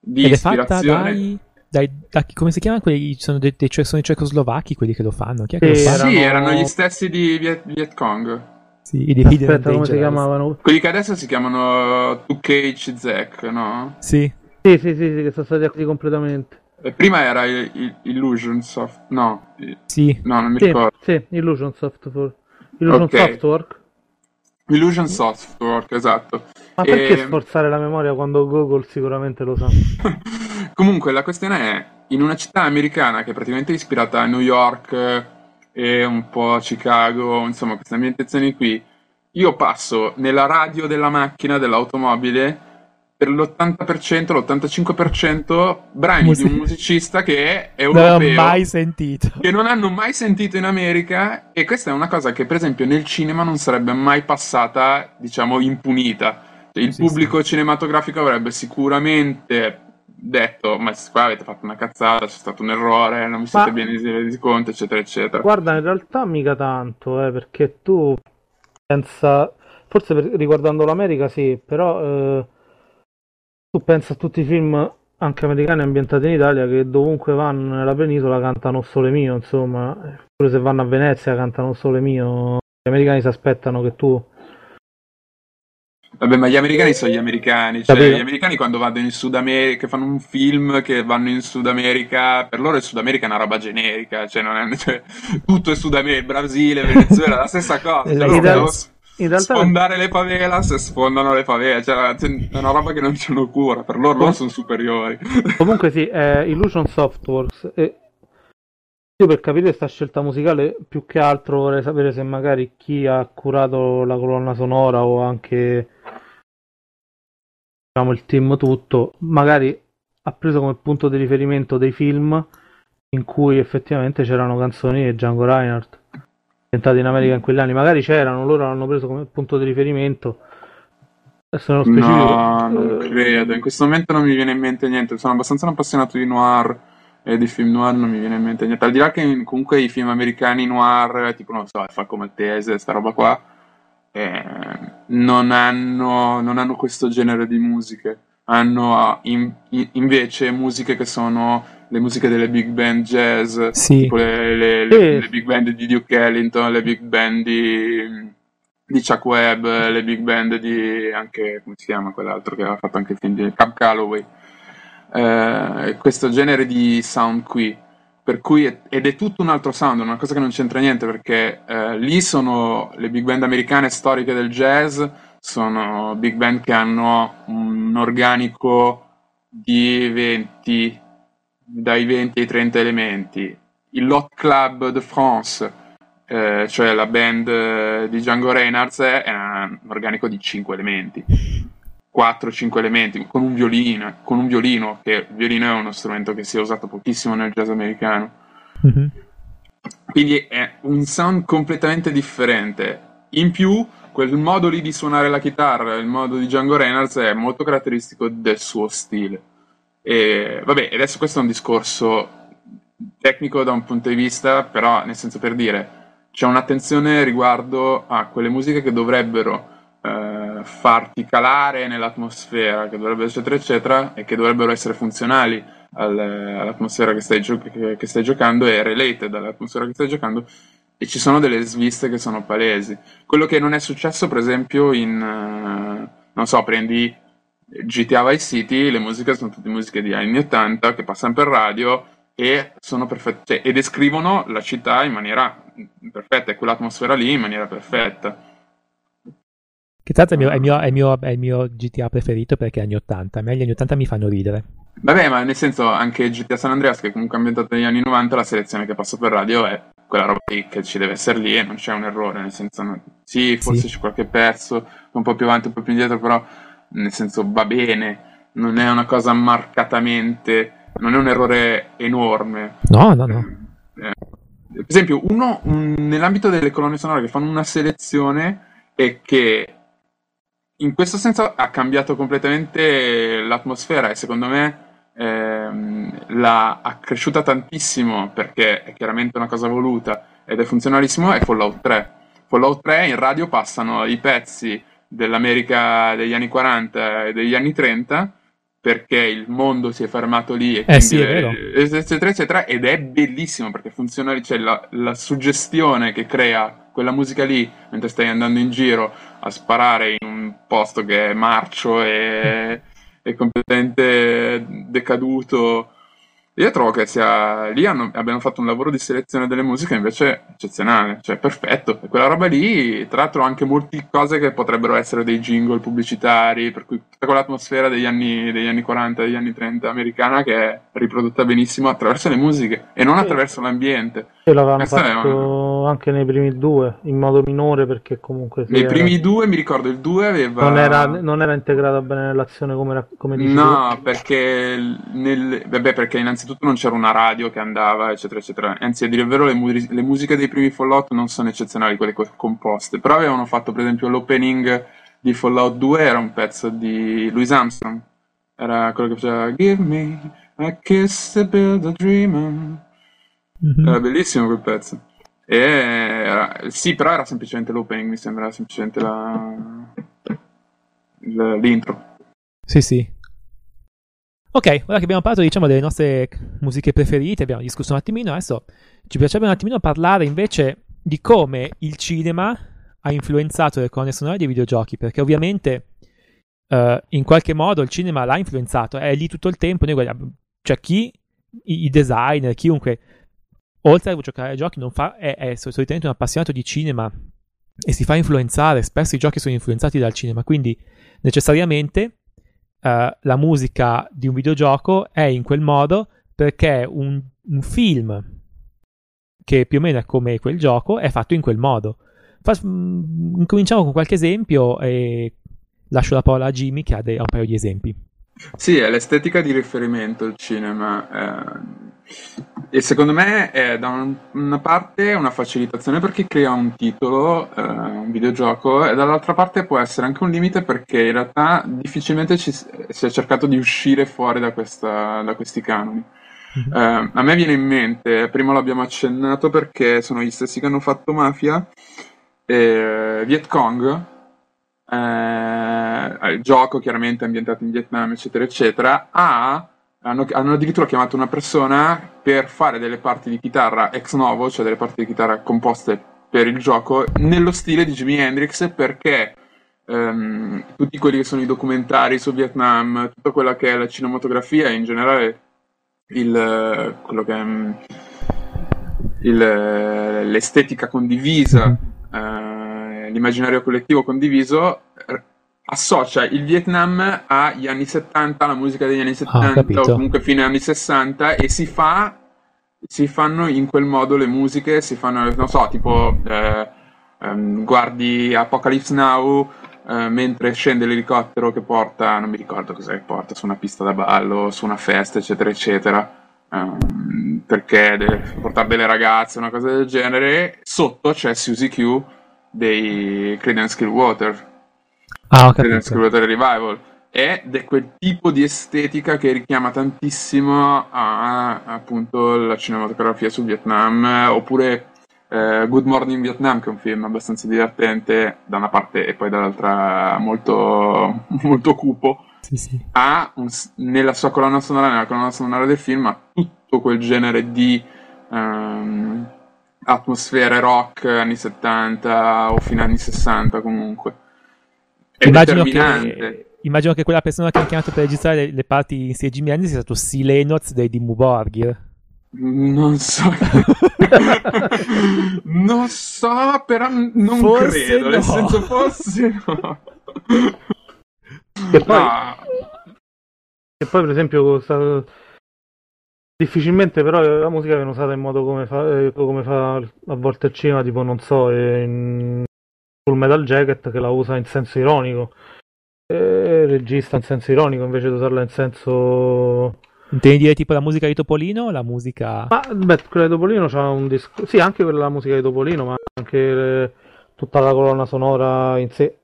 Di Ed è fatta ispirazione. dai, dai, da- come si chiamano quelli? Sono, dei, dei- cioè, sono i cecoslovacchi quelli che lo fanno. Chi è che Sì, lo fa? Sì, erano- erano gli stessi di Viet, Viet Cong. Sì, i di Hidden Aspetta, come si chiamavano? Quelli che adesso si chiamano 2K Chizek, no? Sì, Sì, sì, sì, sì, che sono stati acquisiti completamente. E prima era il- il- Illusion Soft. No, sì. no, non mi Sì, ricordo. sì, Illusion Software. Illusion Ok. Softwork. Illusion Softwork, esatto. Ma perché E- sforzare la memoria quando Google sicuramente lo sa? Comunque, la questione è: in una città americana che è praticamente ispirata a New York e un po' a Chicago, insomma, queste ambientazioni qui, io passo nella radio della macchina, dell'automobile, per l'80%, l'85% brani Musica. di un musicista che è Non l'ho europeo. mai sentito. che non hanno mai sentito in America e questa è una cosa che per esempio nel cinema non sarebbe mai passata, diciamo, impunita. Cioè, il Sì, pubblico cinematografico avrebbe sicuramente detto ma qua avete fatto una cazzata, c'è stato un errore, non vi siete Ma- bene resi conto, eccetera, eccetera. Guarda, in realtà mica tanto, eh, perché tu pensa, forse per- riguardando l'America sì, però eh, tu pensa a tutti i film anche americani ambientati in Italia che dovunque vanno nella penisola cantano Sole Mio, insomma, pure se vanno a Venezia cantano Sole Mio, gli americani si aspettano che tu... Vabbè, ma gli americani sono gli americani, cioè Capito. gli americani quando vanno in Sud America, che fanno un film che vanno in Sud America, per loro il Sud America è una roba generica, cioè, non è, cioè, tutto è Sud America, Brasile, Venezuela, la stessa cosa. Esatto. In realtà sfondare le favelas e sfondano le favelas, cioè, è una roba che non ce ne cura, per loro, loro sono superiori. Comunque sì, è Illusion Softworks e io per capire questa scelta musicale più che altro vorrei sapere se magari chi ha curato la colonna sonora o anche diciamo il team tutto, magari ha preso come punto di riferimento dei film in cui effettivamente c'erano canzoni di Django Reinhardt ambientate in America in quegli anni, magari c'erano, loro l'hanno preso come punto di riferimento. Adesso nello specifico No, non eh, credo, in questo momento non mi viene in mente niente, sono abbastanza un appassionato di noir e di film noir non mi viene in mente niente, al di là che comunque i film americani noir, tipo non so, fa come Maltese, sta roba qua, eh, non hanno, non hanno questo genere di musiche, hanno ah, in- in- invece musiche che sono le musiche delle big band jazz, Sì. tipo le, le- le- Sì. le big band di Duke Ellington, le big band di, di Chuck Webb, le big band di anche, come si chiama quell'altro che aveva fatto anche il film di Cab Calloway. Eh, questo genere di sound qui. per cui è, ed è tutto un altro sound, una cosa che non c'entra niente perché eh, lì sono le big band americane storiche del jazz, sono big band che hanno un organico di 20, dai 20 ai 30 elementi. Il Lot Club de France, eh, cioè la band eh, di Django Reinhardt, è un organico di 5 elementi. 4-5 elementi con un violino, con un violino, che il violino è uno strumento che si è usato pochissimo nel jazz americano. Mm-hmm. Quindi è un sound completamente differente. In più, quel modo lì di suonare la chitarra, il modo di Django Reynolds è molto caratteristico del suo stile. E vabbè, adesso questo è un discorso tecnico da un punto di vista, però nel senso per dire, c'è un'attenzione riguardo a quelle musiche che dovrebbero eh, farti calare nell'atmosfera, che dovrebbero eccetera eccetera, e che dovrebbero essere funzionali al, all'atmosfera che stai, gio- che, che stai giocando e related all'atmosfera che stai giocando, e ci sono delle sviste che sono palesi. Quello che non è successo, per esempio, in uh, non so, prendi GTA Vice City, le musiche sono tutte musiche di anni 80 che passano per radio e sono perfette cioè, e descrivono la città in maniera perfetta e quell'atmosfera lì in maniera perfetta. Che tra l'altro è il, mio, è, il GTA preferito perché è anni 80. A me gli anni 80 mi fanno ridere. Vabbè, ma nel senso anche GTA San Andreas, che comunque è ambientato negli anni 90, la selezione che passa per radio è quella roba lì che ci deve essere lì e non c'è un errore, nel senso, no, sì, forse sì. c'è qualche pezzo, un po' più avanti, un po' più indietro, però nel senso va bene, non è una cosa marcatamente, non è un errore enorme. No, no, no. Eh, per esempio, uno un, nell'ambito delle colonne sonore che fanno una selezione e che in questo senso ha cambiato completamente l'atmosfera e secondo me ehm, l'ha accresciuta tantissimo perché è chiaramente una cosa voluta ed è funzionalissimo è Fallout 3. Fallout 3 in radio passano i pezzi dell'America degli anni 40 e degli anni 30 perché il mondo si è fermato lì e eh sì, eccetera eccetera ed è bellissimo perché funziona cioè la, la suggestione che crea quella musica lì mentre stai andando in giro a sparare in un posto che è marcio e è completamente decaduto. Io trovo che sia lì hanno, abbiano fatto un lavoro di selezione delle musiche invece eccezionale, cioè perfetto. E quella roba lì, tra l'altro, anche molte cose che potrebbero essere dei jingle pubblicitari, per cui tutta quell'atmosfera degli anni, degli anni 40, degli anni 30 americana che è riprodotta benissimo attraverso le musiche e non attraverso l'ambiente. E l'avevano fatto una... anche nei primi due, in modo minore perché comunque... Nei era... primi due, mi ricordo, il 2 aveva... Non era, non era integrata bene nell'azione come, come dici No, perché, nel... Vabbè, perché innanzitutto non c'era una radio che andava, eccetera, eccetera. Anzi, a dire il vero, le, mu- le musiche dei primi Fallout non sono eccezionali, quelle composte. Però avevano fatto, per esempio, l'opening di Fallout 2 era un pezzo di Louis Armstrong. Era quello che faceva Give me a kiss to build a dream. Mm-hmm. Era bellissimo quel pezzo. E era, sì, però era semplicemente l'opening, mi sembra semplicemente la, l'intro. Sì, sì. Ok, ora che abbiamo parlato diciamo delle nostre musiche preferite, abbiamo discusso un attimino, adesso ci piacerebbe un attimino parlare invece di come il cinema ha influenzato le colonne sonore dei videogiochi, perché ovviamente uh, in qualche modo il cinema l'ha influenzato, è lì tutto il tempo, noi guardiamo, cioè chi, i, i designer, chiunque, oltre a giocare ai giochi, fa, è, è solitamente un appassionato di cinema e si fa influenzare, spesso i giochi sono influenzati dal cinema, quindi necessariamente uh, la musica di un videogioco è in quel modo perché un, un film che più o meno è come quel gioco è fatto in quel modo. Fa, mh, cominciamo con qualche esempio e lascio la parola a Jimmy che ha, ha un paio di esempi. Sì, è l'estetica di riferimento il cinema. Eh, e secondo me è da un, una parte una facilitazione per chi crea un titolo, eh, un videogioco, e dall'altra parte può essere anche un limite perché in realtà difficilmente ci, si è cercato di uscire fuori da, questa, da questi canoni. Mm-hmm. Eh, a me viene in mente, prima l'abbiamo accennato perché sono gli stessi che hanno fatto Mafia, eh, Viet Cong, eh, il gioco chiaramente ambientato in Vietnam, eccetera, eccetera, ha, hanno, hanno, addirittura chiamato una persona per fare delle parti di chitarra ex novo, cioè delle parti di chitarra composte per il gioco, nello stile di Jimi Hendrix, perché ehm, tutti quelli che sono i documentari su Vietnam, tutta quella che è la cinematografia in generale il, quello che è il, l'estetica condivisa, mm-hmm. uh, l'immaginario collettivo condiviso, associa il Vietnam agli anni 70, la musica degli anni 70 ah, o comunque fine anni 60 e si fa si fanno in quel modo le musiche, si fanno, non so, tipo eh, ehm, guardi Apocalypse Now eh, mentre scende l'elicottero che porta, non mi ricordo cosa che porta, su una pista da ballo, su una festa, eccetera, eccetera. Um, perché deve portare delle ragazze, una cosa del genere. Sotto c'è Susie Q dei Credence Clearwater. Ah, ho Credence Clearwater Revival. Ed è quel tipo di estetica che richiama tantissimo a, appunto la cinematografia sul Vietnam oppure eh, Good Morning Vietnam che è un film abbastanza divertente da una parte e poi dall'altra molto, molto cupo. Sì, sì. ha un, nella sua colonna sonora nella colonna sonora del film ha tutto quel genere di um, atmosfere rock anni 70 o fine anni 60 comunque Immagino che Immagino che quella persona che ha chiamato per registrare le, le parti in CGMN sia stato. Lennox dei Dimmu Borgir. Non so. non so, però non forse credo. No. Nel senso, forse no. E poi, no. e poi per esempio, sta... difficilmente però la musica viene usata in modo come fa, eh, come fa a volte il cinema, tipo, non so, in... sul Metal Jacket che la usa in senso ironico eh, regista in senso ironico invece di usarla in senso Intendi dire tipo la musica di Topolino la musica... Ma, beh, quella di Topolino c'ha un disco... Sì, anche quella musica di Topolino, ma anche le... tutta la colonna sonora in sé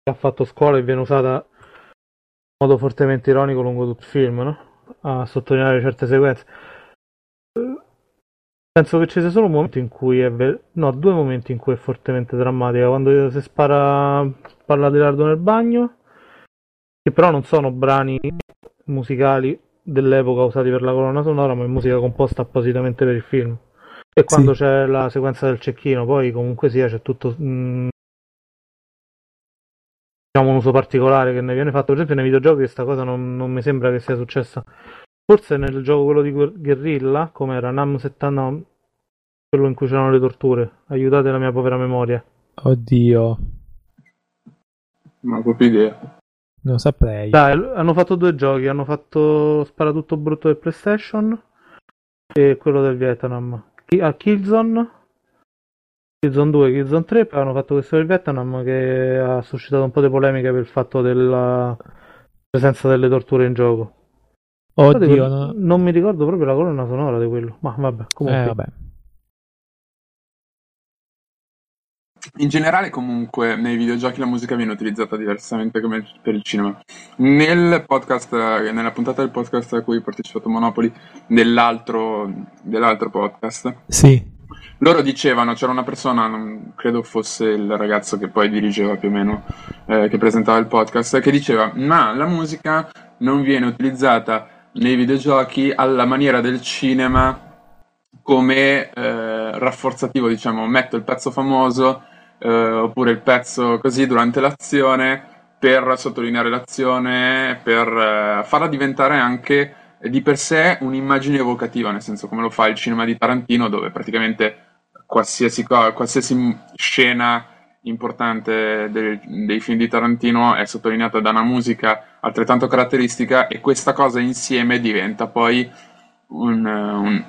che ha fatto scuola e viene usata in modo fortemente ironico lungo tutto il film, no? A sottolineare certe sequenze. Penso che ci sia solo un momento in cui è... Ve... No, due momenti in cui è fortemente drammatica. Quando si spara... parla di Lardo nel bagno che però non sono brani musicali dell'epoca usati per la colonna sonora, ma è musica composta appositamente per il film. E quando sì. c'è la sequenza del cecchino, poi comunque sia c'è tutto mh, mm, diciamo un uso particolare che ne viene fatto. Per esempio, nei videogiochi questa cosa non, non mi sembra che sia successa. Forse nel gioco quello di Guerrilla, come era Nam 70, quello in cui c'erano le torture. Aiutate la mia povera memoria. Oddio. Non ho proprio idea. Non saprei. Dai, hanno fatto due giochi, hanno fatto Sparatutto Brutto del PlayStation e quello del Vietnam. A Killzone, Killzone 2 e Killzone 3, poi hanno fatto questo del Vietnam che ha suscitato un po' di polemiche per il fatto della presenza delle torture in gioco. Oddio, no. non mi ricordo proprio la colonna sonora di quello, ma vabbè, comunque. Eh, vabbè. In generale, comunque, nei videogiochi la musica viene utilizzata diversamente come per il cinema. Nel podcast, nella puntata del podcast a cui ho partecipato Monopoli, dell'altro, dell'altro podcast, sì. loro dicevano, c'era una persona, non credo fosse il ragazzo che poi dirigeva più o meno, eh, che presentava il podcast, che diceva, ma la musica non viene utilizzata nei videogiochi alla maniera del cinema come eh, rafforzativo, diciamo, metto il pezzo famoso eh, oppure il pezzo così durante l'azione per sottolineare l'azione, per eh, farla diventare anche di per sé un'immagine evocativa, nel senso come lo fa il cinema di Tarantino, dove praticamente qualsiasi, qualsiasi scena importante del, dei film di Tarantino è sottolineata da una musica altrettanto caratteristica e questa cosa insieme diventa poi un, un,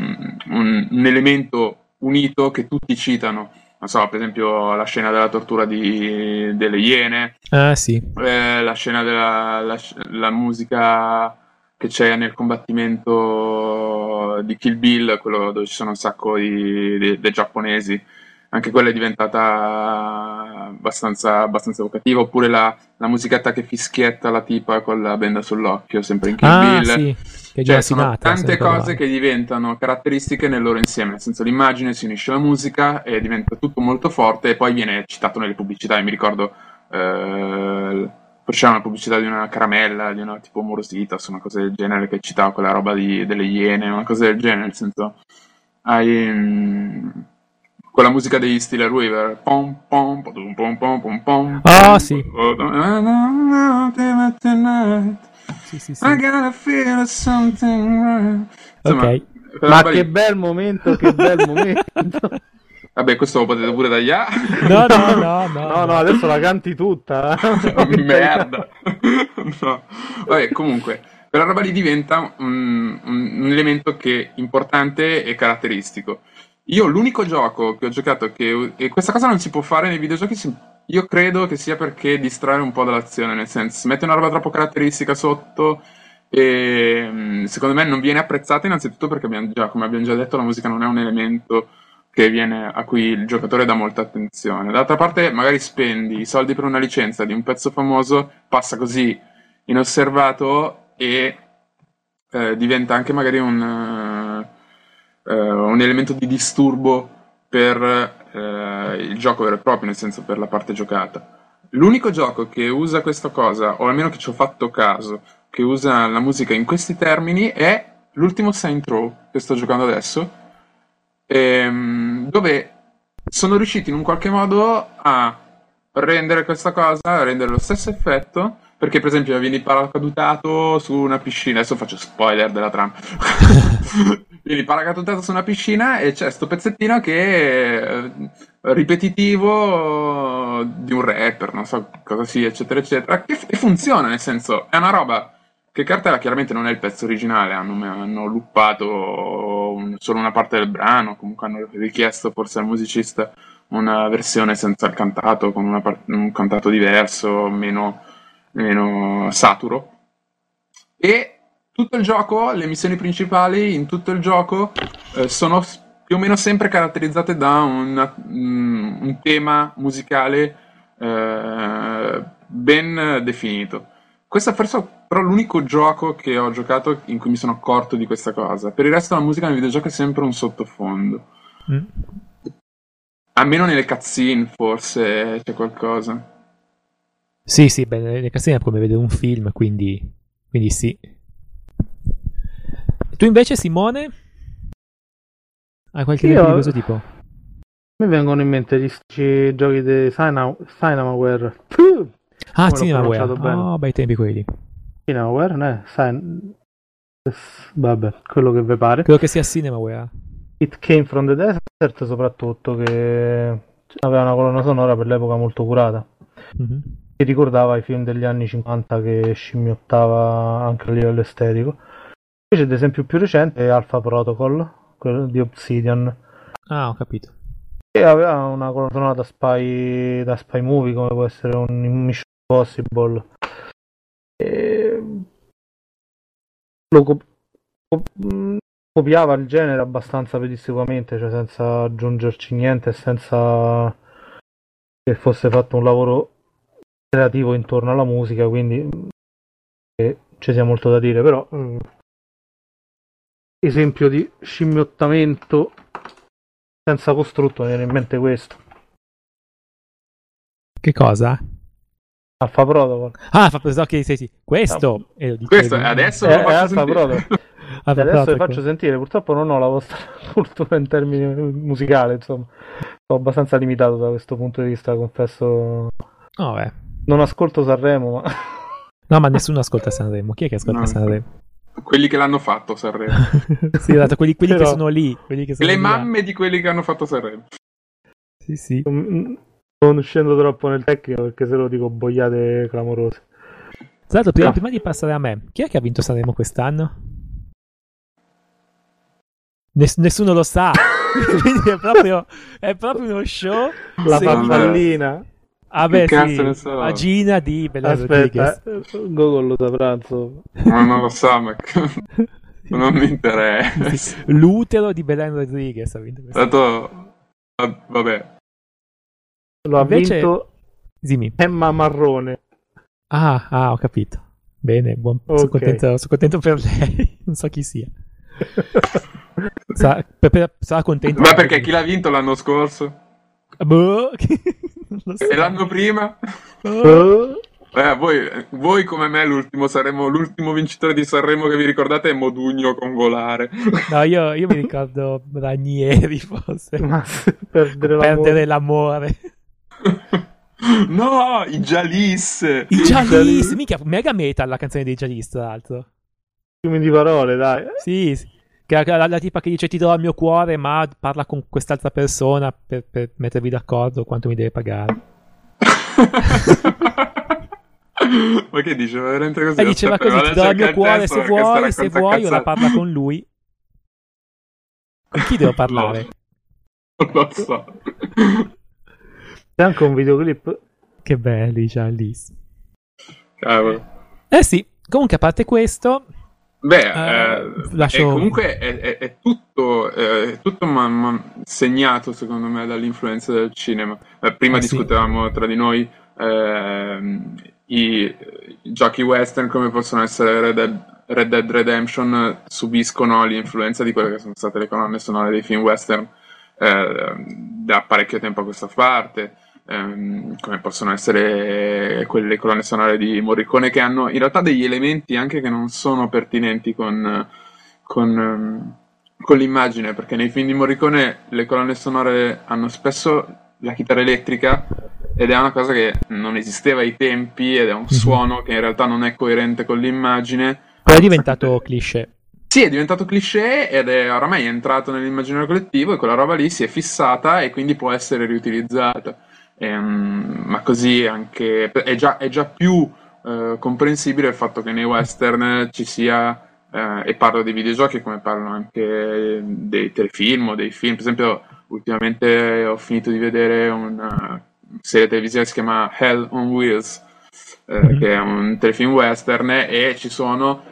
un, un elemento unito che tutti citano non so, per esempio la scena della tortura di, delle iene, ah, sì. eh, la scena della la, la musica che c'è nel combattimento di Kill Bill, quello dove ci sono un sacco di, di, di giapponesi, anche quella è diventata abbastanza, abbastanza evocativa, oppure la, la, musichetta che fischietta la tipa con la benda sull'occhio, sempre in Kill ah, Bill. Sì, che cioè, sono tante cose che diventano caratteristiche nel loro insieme, nel senso l'immagine si unisce alla musica e diventa tutto molto forte e poi viene citato nelle pubblicità, e mi ricordo... Eh, c'era una pubblicità di una caramella, di una tipo Morositas, una cosa del genere che citava quella roba di, delle iene, una cosa del genere, nel senso hai... Con la musica dei Steeler Weaver. Pom, pom, pom, pom, pom, pom, pom, ah, sì. Sì, sì, sì. I gotta feel something right. Insomma, ok. Ma che bel momento, che bel momento. Vabbè, questo lo potete pure tagliare. No, no, no, no. No, no, adesso la canti tutta. Merda. no. Vabbè, comunque, quella roba lì diventa un, un, un elemento che è importante e caratteristico. Io l'unico gioco che ho giocato che e questa cosa non si può fare nei videogiochi, io credo che sia perché distrae un po' dall'azione, nel senso, si mette una roba troppo caratteristica sotto e secondo me non viene apprezzata innanzitutto perché abbiamo già, come abbiamo già detto, la musica non è un elemento viene, a cui il giocatore dà molta attenzione. D'altra parte, magari spendi i soldi per una licenza di un pezzo famoso, passa così inosservato e eh, diventa anche magari un, uh, un, elemento di disturbo per uh, il gioco vero e proprio, nel senso per la parte giocata. L'unico gioco che usa questa cosa, o almeno che ci ho fatto caso, che usa la musica in questi termini, è l'ultimo Saint Row che sto giocando adesso ehm, dove sono riusciti in un qualche modo a rendere questa cosa, a rendere lo stesso effetto, perché per esempio vieni paracadutato su una piscina, adesso faccio spoiler della trama, vieni paracadutato su una piscina e c'è questo pezzettino che è ripetitivo di un rapper, non so cosa sia, eccetera, eccetera, e, e funziona, nel senso, è una roba che Cartella chiaramente non è il pezzo originale, hanno, hanno luppato solo una parte del brano, comunque hanno richiesto forse al musicista una versione senza il cantato, con part- un cantato diverso, meno, meno saturo. E tutto il gioco, le missioni principali in tutto il gioco eh, sono più o meno sempre caratterizzate da una, um, un tema musicale eh, ben definito. Questo è forse però l'unico gioco che ho giocato in cui mi sono accorto di questa cosa. Per il resto la musica nel videogioco è sempre un sottofondo. Mm. Almeno nelle cutscene forse c'è qualcosa. Sì, sì, beh, nelle cutscene è come vedere un film, quindi, quindi sì. Tu invece, Simone? Hai qualche idea di questo tipo? Mi vengono in mente gli giochi di Cinemaware. Ah, Cinemaware. Oh, bei tempi quelli. Cinemaware, né? Sai, vabbè, quello che vi pare. Credo che sia Cinemaware. It Came from the Desert soprattutto, che aveva una colonna sonora per l'epoca molto curata. Mm-hmm. Che ricordava i film degli anni 50 che scimmiottava anche a livello estetico. Invece, ad esempio, più recente è Alpha Protocol, quello di Obsidian. Ah, ho capito. E aveva una colonna sonora da spy, da spy movie, come può essere un Mission Impossible lo cop- cop- copiava il genere abbastanza pedissequamente, cioè senza aggiungerci niente, senza che fosse fatto un lavoro creativo intorno alla musica, quindi ci sia molto da dire, però eh, esempio di scimmiottamento senza costrutto mi viene in mente questo. Che cosa? Alfa Protocol. Ah, fa che sì, sì. Questo, no. eh, questo adesso è, è Alfa Protocol. adesso vi faccio sentire, purtroppo non ho la vostra cultura in termini musicali, insomma. Sono abbastanza limitato da questo punto di vista, confesso. Oh, beh. Non ascolto Sanremo, ma... No, ma nessuno ascolta Sanremo. Chi è che ascolta no. Sanremo? Quelli che l'hanno fatto Sanremo. sì, esatto, quelli, quelli Però... che sono lì. Che sono Le lì mamme là. di quelli che hanno fatto Sanremo. Sì, sì. non scendo troppo nel tecnico perché se lo dico boiate clamorose. Tra l'altro, prima, no. prima, di passare a me, chi è che ha vinto Sanremo quest'anno? Ness- nessuno lo sa. Quindi è proprio, è proprio uno show. La farfallina. Ah beh, sì, la Gina di Bella Aspetta, Google lo saprà, insomma. Ma non lo sa, ma non mi interessa. L'utero di Belen Rodriguez ha vinto questo. Vabbè, lo ha Invece... vinto Dimmi. Emma Marrone. Ah, ah, ho capito. Bene, buon... okay. sono, contento, sono, contento, per lei. non so chi sia. Sarà, per, per, sarà contento. Ma perché chi l'ha vinto l'anno scorso? Boh. So. E l'anno prima? Boh. Eh, voi, voi, come me l'ultimo, saremo, l'ultimo vincitore di Sanremo che vi ricordate è Modugno con Volare. No, io, io mi ricordo Ranieri forse. Ma perdere, perdere l'amore. no, i Jalis. I Jalis, mica mega metal la canzone dei Jalis, tra l'altro. Fiumi di parole, dai. Sì, sì. Che la, la, la, tipa che dice ti do il mio cuore, ma parla con quest'altra persona per, per mettervi d'accordo quanto mi deve pagare. ma che dice? Veramente così? E diceva così, ti do il mio cuore se vuoi, se vuoi, ora parla con lui. Con chi devo parlare? Non lo so. C'è anche un videoclip. Che belli, Charlize. Cavolo. Eh sì, comunque a parte questo... Beh, eh, lascio... è, comunque è, è, è tutto, è tutto man, man segnato secondo me dall'influenza del cinema. Eh, prima eh, discutevamo sì. tra di noi ehm, i, i, giochi western come possono essere Red Dead, Red Dead Redemption subiscono l'influenza di quelle che sono state le colonne sonore dei film western eh, da parecchio tempo a questa parte ehm, come possono essere quelle colonne sonore di Morricone che hanno in realtà degli elementi anche che non sono pertinenti con, con, ehm, con l'immagine, perché nei film di Morricone le colonne sonore hanno spesso la chitarra elettrica ed è una cosa che non esisteva ai tempi ed è un mhm. suono che in realtà non è coerente con l'immagine. Poi è diventato cliché. Sì, è diventato cliché ed è oramai entrato nell'immaginario collettivo e quella roba lì si è fissata e quindi può essere riutilizzata. Ehm, ma così anche è già, è già più eh, comprensibile il fatto che nei western ci sia, eh, e parlo dei videogiochi come parlo anche dei telefilm o dei film, per esempio ultimamente ho finito di vedere una serie televisiva che si chiama Hell on Wheels, eh, mm-hmm. che è un telefilm western e ci sono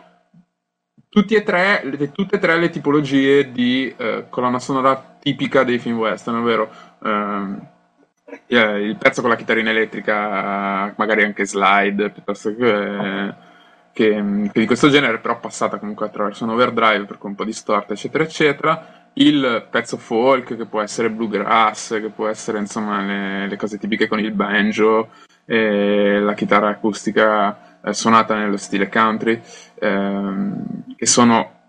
tutti e tre, le, tutte e tre le tipologie di eh, colonna sonora tipica dei film western, ovvero ehm, eh, il pezzo con la chitarrina elettrica, magari anche slide, piuttosto che, che, che, di questo genere, però passata comunque attraverso un overdrive per un po' distorta, eccetera, eccetera. Il pezzo folk, che può essere bluegrass, che può essere insomma le, le cose tipiche con il banjo, e la chitarra acustica eh, suonata nello stile country, ehm, che sono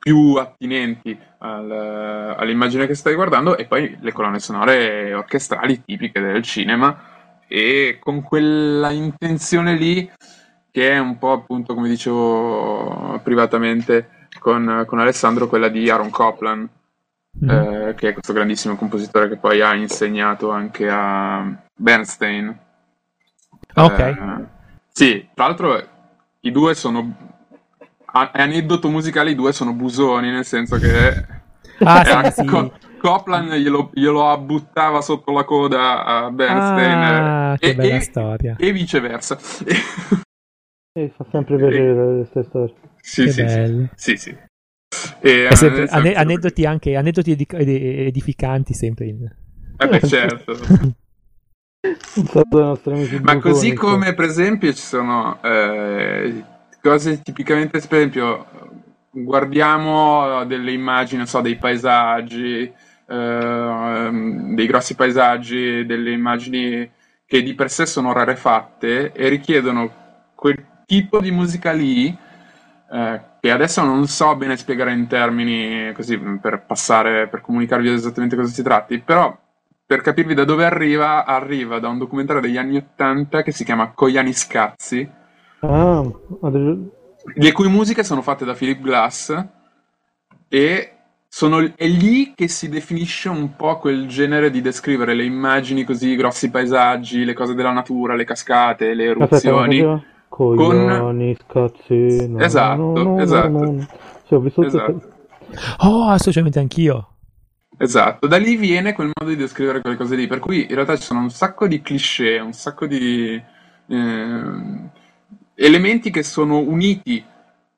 più attinenti al, all'immagine che stai guardando e poi le colonne sonore orchestrali tipiche del cinema e con quella intenzione lì che è un po' appunto come dicevo privatamente con, con Alessandro quella di Aaron Copland mm. eh, che è questo grandissimo compositore che poi ha insegnato anche a Bernstein ok eh, sì tra l'altro i due sono aneddoto musicale i due sono busoni, nel senso che ah, sì, Co- Copland glielo, glielo, buttava sotto la coda a Bernstein ah, e, e, e, viceversa. E fa sempre piacere queste storie. Sì, che sì, bello. sì, sì, E, sempre, ane- aneddoti anche aneddoti ed- edificanti sempre in... Eh beh, certo. Ma così come per esempio ci sono eh, cose tipicamente, per esempio, guardiamo delle immagini, so, dei paesaggi, eh, dei grossi paesaggi, delle immagini che di per sé sono rarefatte e richiedono quel tipo di musica lì, eh, che adesso non so bene spiegare in termini così per passare, per comunicarvi esattamente cosa si tratti, però per capirvi da dove arriva, arriva da un documentario degli anni Ottanta che si chiama Cogliani Scazzi, Ah, le cui musiche sono fatte da Philip Glass e sono, è lì che si definisce un po' quel genere di descrivere le immagini così, grossi paesaggi, le cose della natura, le cascate, le eruzioni. Aspetta, Coglioni, con... scazzi. No, esatto, no, no, esatto. Sì, ho visto esatto. Oh, assolutamente anch'io. Esatto, da lì viene quel modo di descrivere quelle cose lì, per cui in realtà ci sono un sacco di cliché, un sacco di... Eh, elementi che sono uniti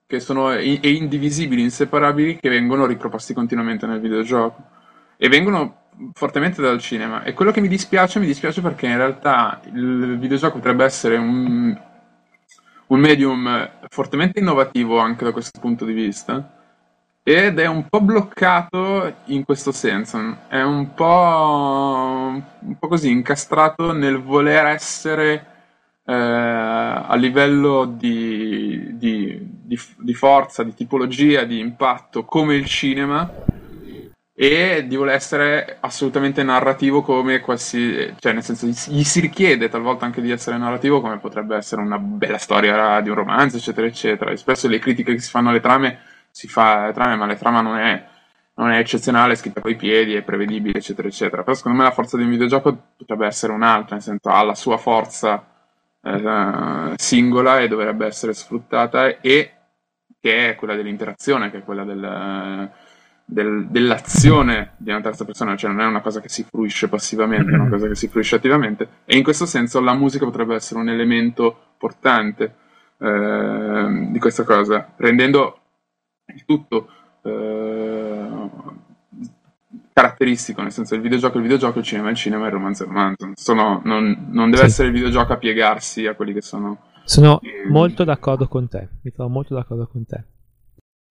che sono e indivisibili, inseparabili, che vengono riproposti continuamente nel videogioco e vengono fortemente dal cinema. E quello che mi dispiace, mi dispiace perché in realtà il videogioco potrebbe essere un, un medium fortemente innovativo anche da questo punto di vista. Ed è un po' bloccato in questo senso, è un po', un po' così incastrato nel voler essere eh, a livello di, di, di, di, forza, di tipologia, di impatto come il cinema e di voler essere assolutamente narrativo come qualsiasi, cioè nel senso gli si richiede talvolta anche di essere narrativo come potrebbe essere una bella storia di un romanzo eccetera eccetera e spesso le critiche che si fanno alle trame si fa le trame, ma la trama non è, non è eccezionale, è scritta coi piedi, è prevedibile, eccetera, eccetera. Però secondo me la forza di un videogioco potrebbe essere un'altra, nel senso ha la sua forza eh, singola e dovrebbe essere sfruttata e che è quella dell'interazione, che è quella del, del, dell'azione di una terza persona, cioè non è una cosa che si fruisce passivamente, è una cosa che si fruisce attivamente e in questo senso la musica potrebbe essere un elemento portante eh, di questa cosa, rendendo il tutto eh, caratteristico, nel senso il videogioco è il videogioco, il cinema è il cinema, il romanzo è il romanzo. Sono, non, non, deve sì. essere il videogioco a piegarsi a quelli che sono sono e... molto d'accordo con te. Mi trovo molto d'accordo con te.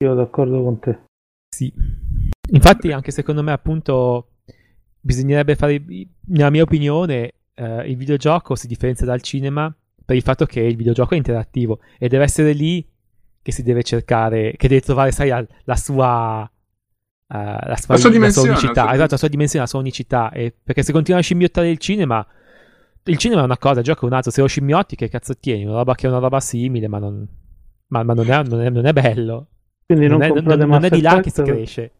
Io d'accordo con te. Sì. Infatti, anche secondo me, appunto, bisognerebbe fare, nella mia opinione, eh, il videogioco si differenzia dal cinema per il fatto che il videogioco è interattivo e deve essere lì che si deve cercare, che deve trovare, sai, la sua. Uh, la, sua, la, sua la sua unicità, la esatto, la sua dimensione, la sua unicità. E perché se continua a scimmiottare il cinema, il cinema è una cosa, il gioco è un altro. Se lo scimmiotti, che cazzo tieni? Una roba che è una roba simile, ma non, ma, ma non, è, non, è, non, è, bello. Quindi non, non, è, non è, di là che si cresce.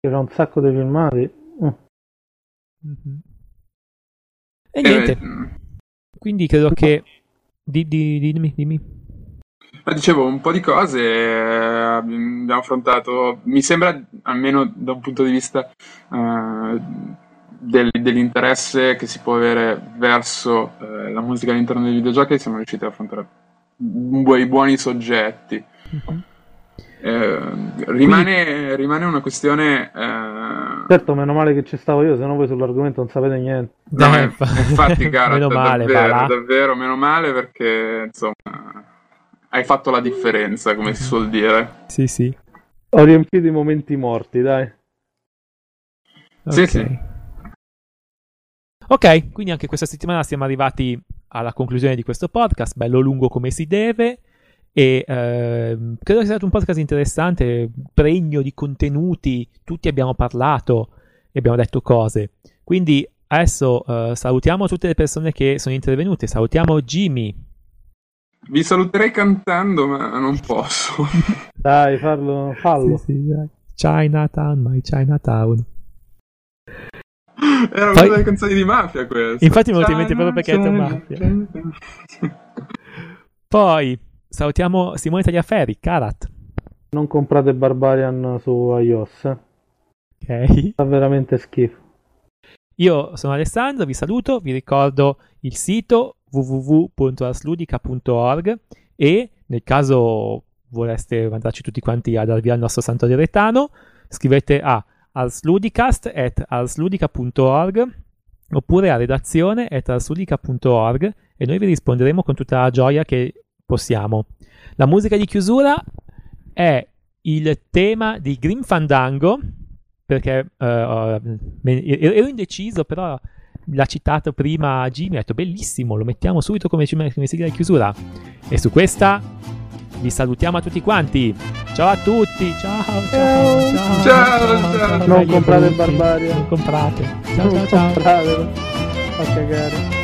C'era un sacco di filmati. Mm. Mm-hmm. E niente. Eh, Quindi credo che. Di, di, dimmi, dimmi. Ma dicevo un po' di cose eh, abbiamo affrontato. Mi sembra, almeno da un punto di vista. Uh, del, dell'interesse che si può avere verso eh, la musica all'interno dei videogiochi siamo riusciti a affrontare buoni, buoni soggetti. Mm-hmm. Eh, rimane, Quindi... rimane, una questione. Eh... Certo, meno male che ci stavo io, se no voi sull'argomento non sapete niente. No, eh, infatti, cara, meno male, davvero, davvero, meno male perché insomma hai fatto la differenza, come si suol dire. Sì, sì. Ho riempito i momenti morti, dai. Okay. Sì, sì. Ok, quindi anche questa settimana siamo arrivati alla conclusione di questo podcast, bello lungo come si deve. E eh, credo sia stato un podcast interessante, pregno di contenuti, tutti abbiamo parlato e abbiamo detto cose. Quindi adesso eh, salutiamo tutte le persone che sono intervenute, salutiamo Jimmy. Vi saluterei cantando, ma non posso. dai, farlo, fallo. Sì, sì, dai. Chinatown, my Chinatown. Era una delle canzoni di mafia questa. Infatti me lo in mente proprio perché è mafia. Poi salutiamo Simone Tagliaferri, Karat. Non comprate Barbarian su iOS. Ok. Fa veramente schifo. Io sono Alessandro, vi saluto, vi ricordo il sito www.asludica.org e nel caso voleste mandarci tutti quanti a darvi al nostro santo direttano, scrivete a alsludicast at alsludica.org oppure a redazione at alsludica.org e noi vi risponderemo con tutta la gioia che possiamo. La musica di chiusura è il tema di Grim Fandango perché uh, ero indeciso però l'ha citato prima Jimmy ha detto bellissimo lo mettiamo subito come, come sigla di chiusura e su questa vi salutiamo a tutti quanti. Ciao a tutti. Ciao, ciao, ciao. Ciao, ciao. ciao. Non comprate barbarie. Non comprate. Ciao, ciao, ciao. Comprate. A cagare.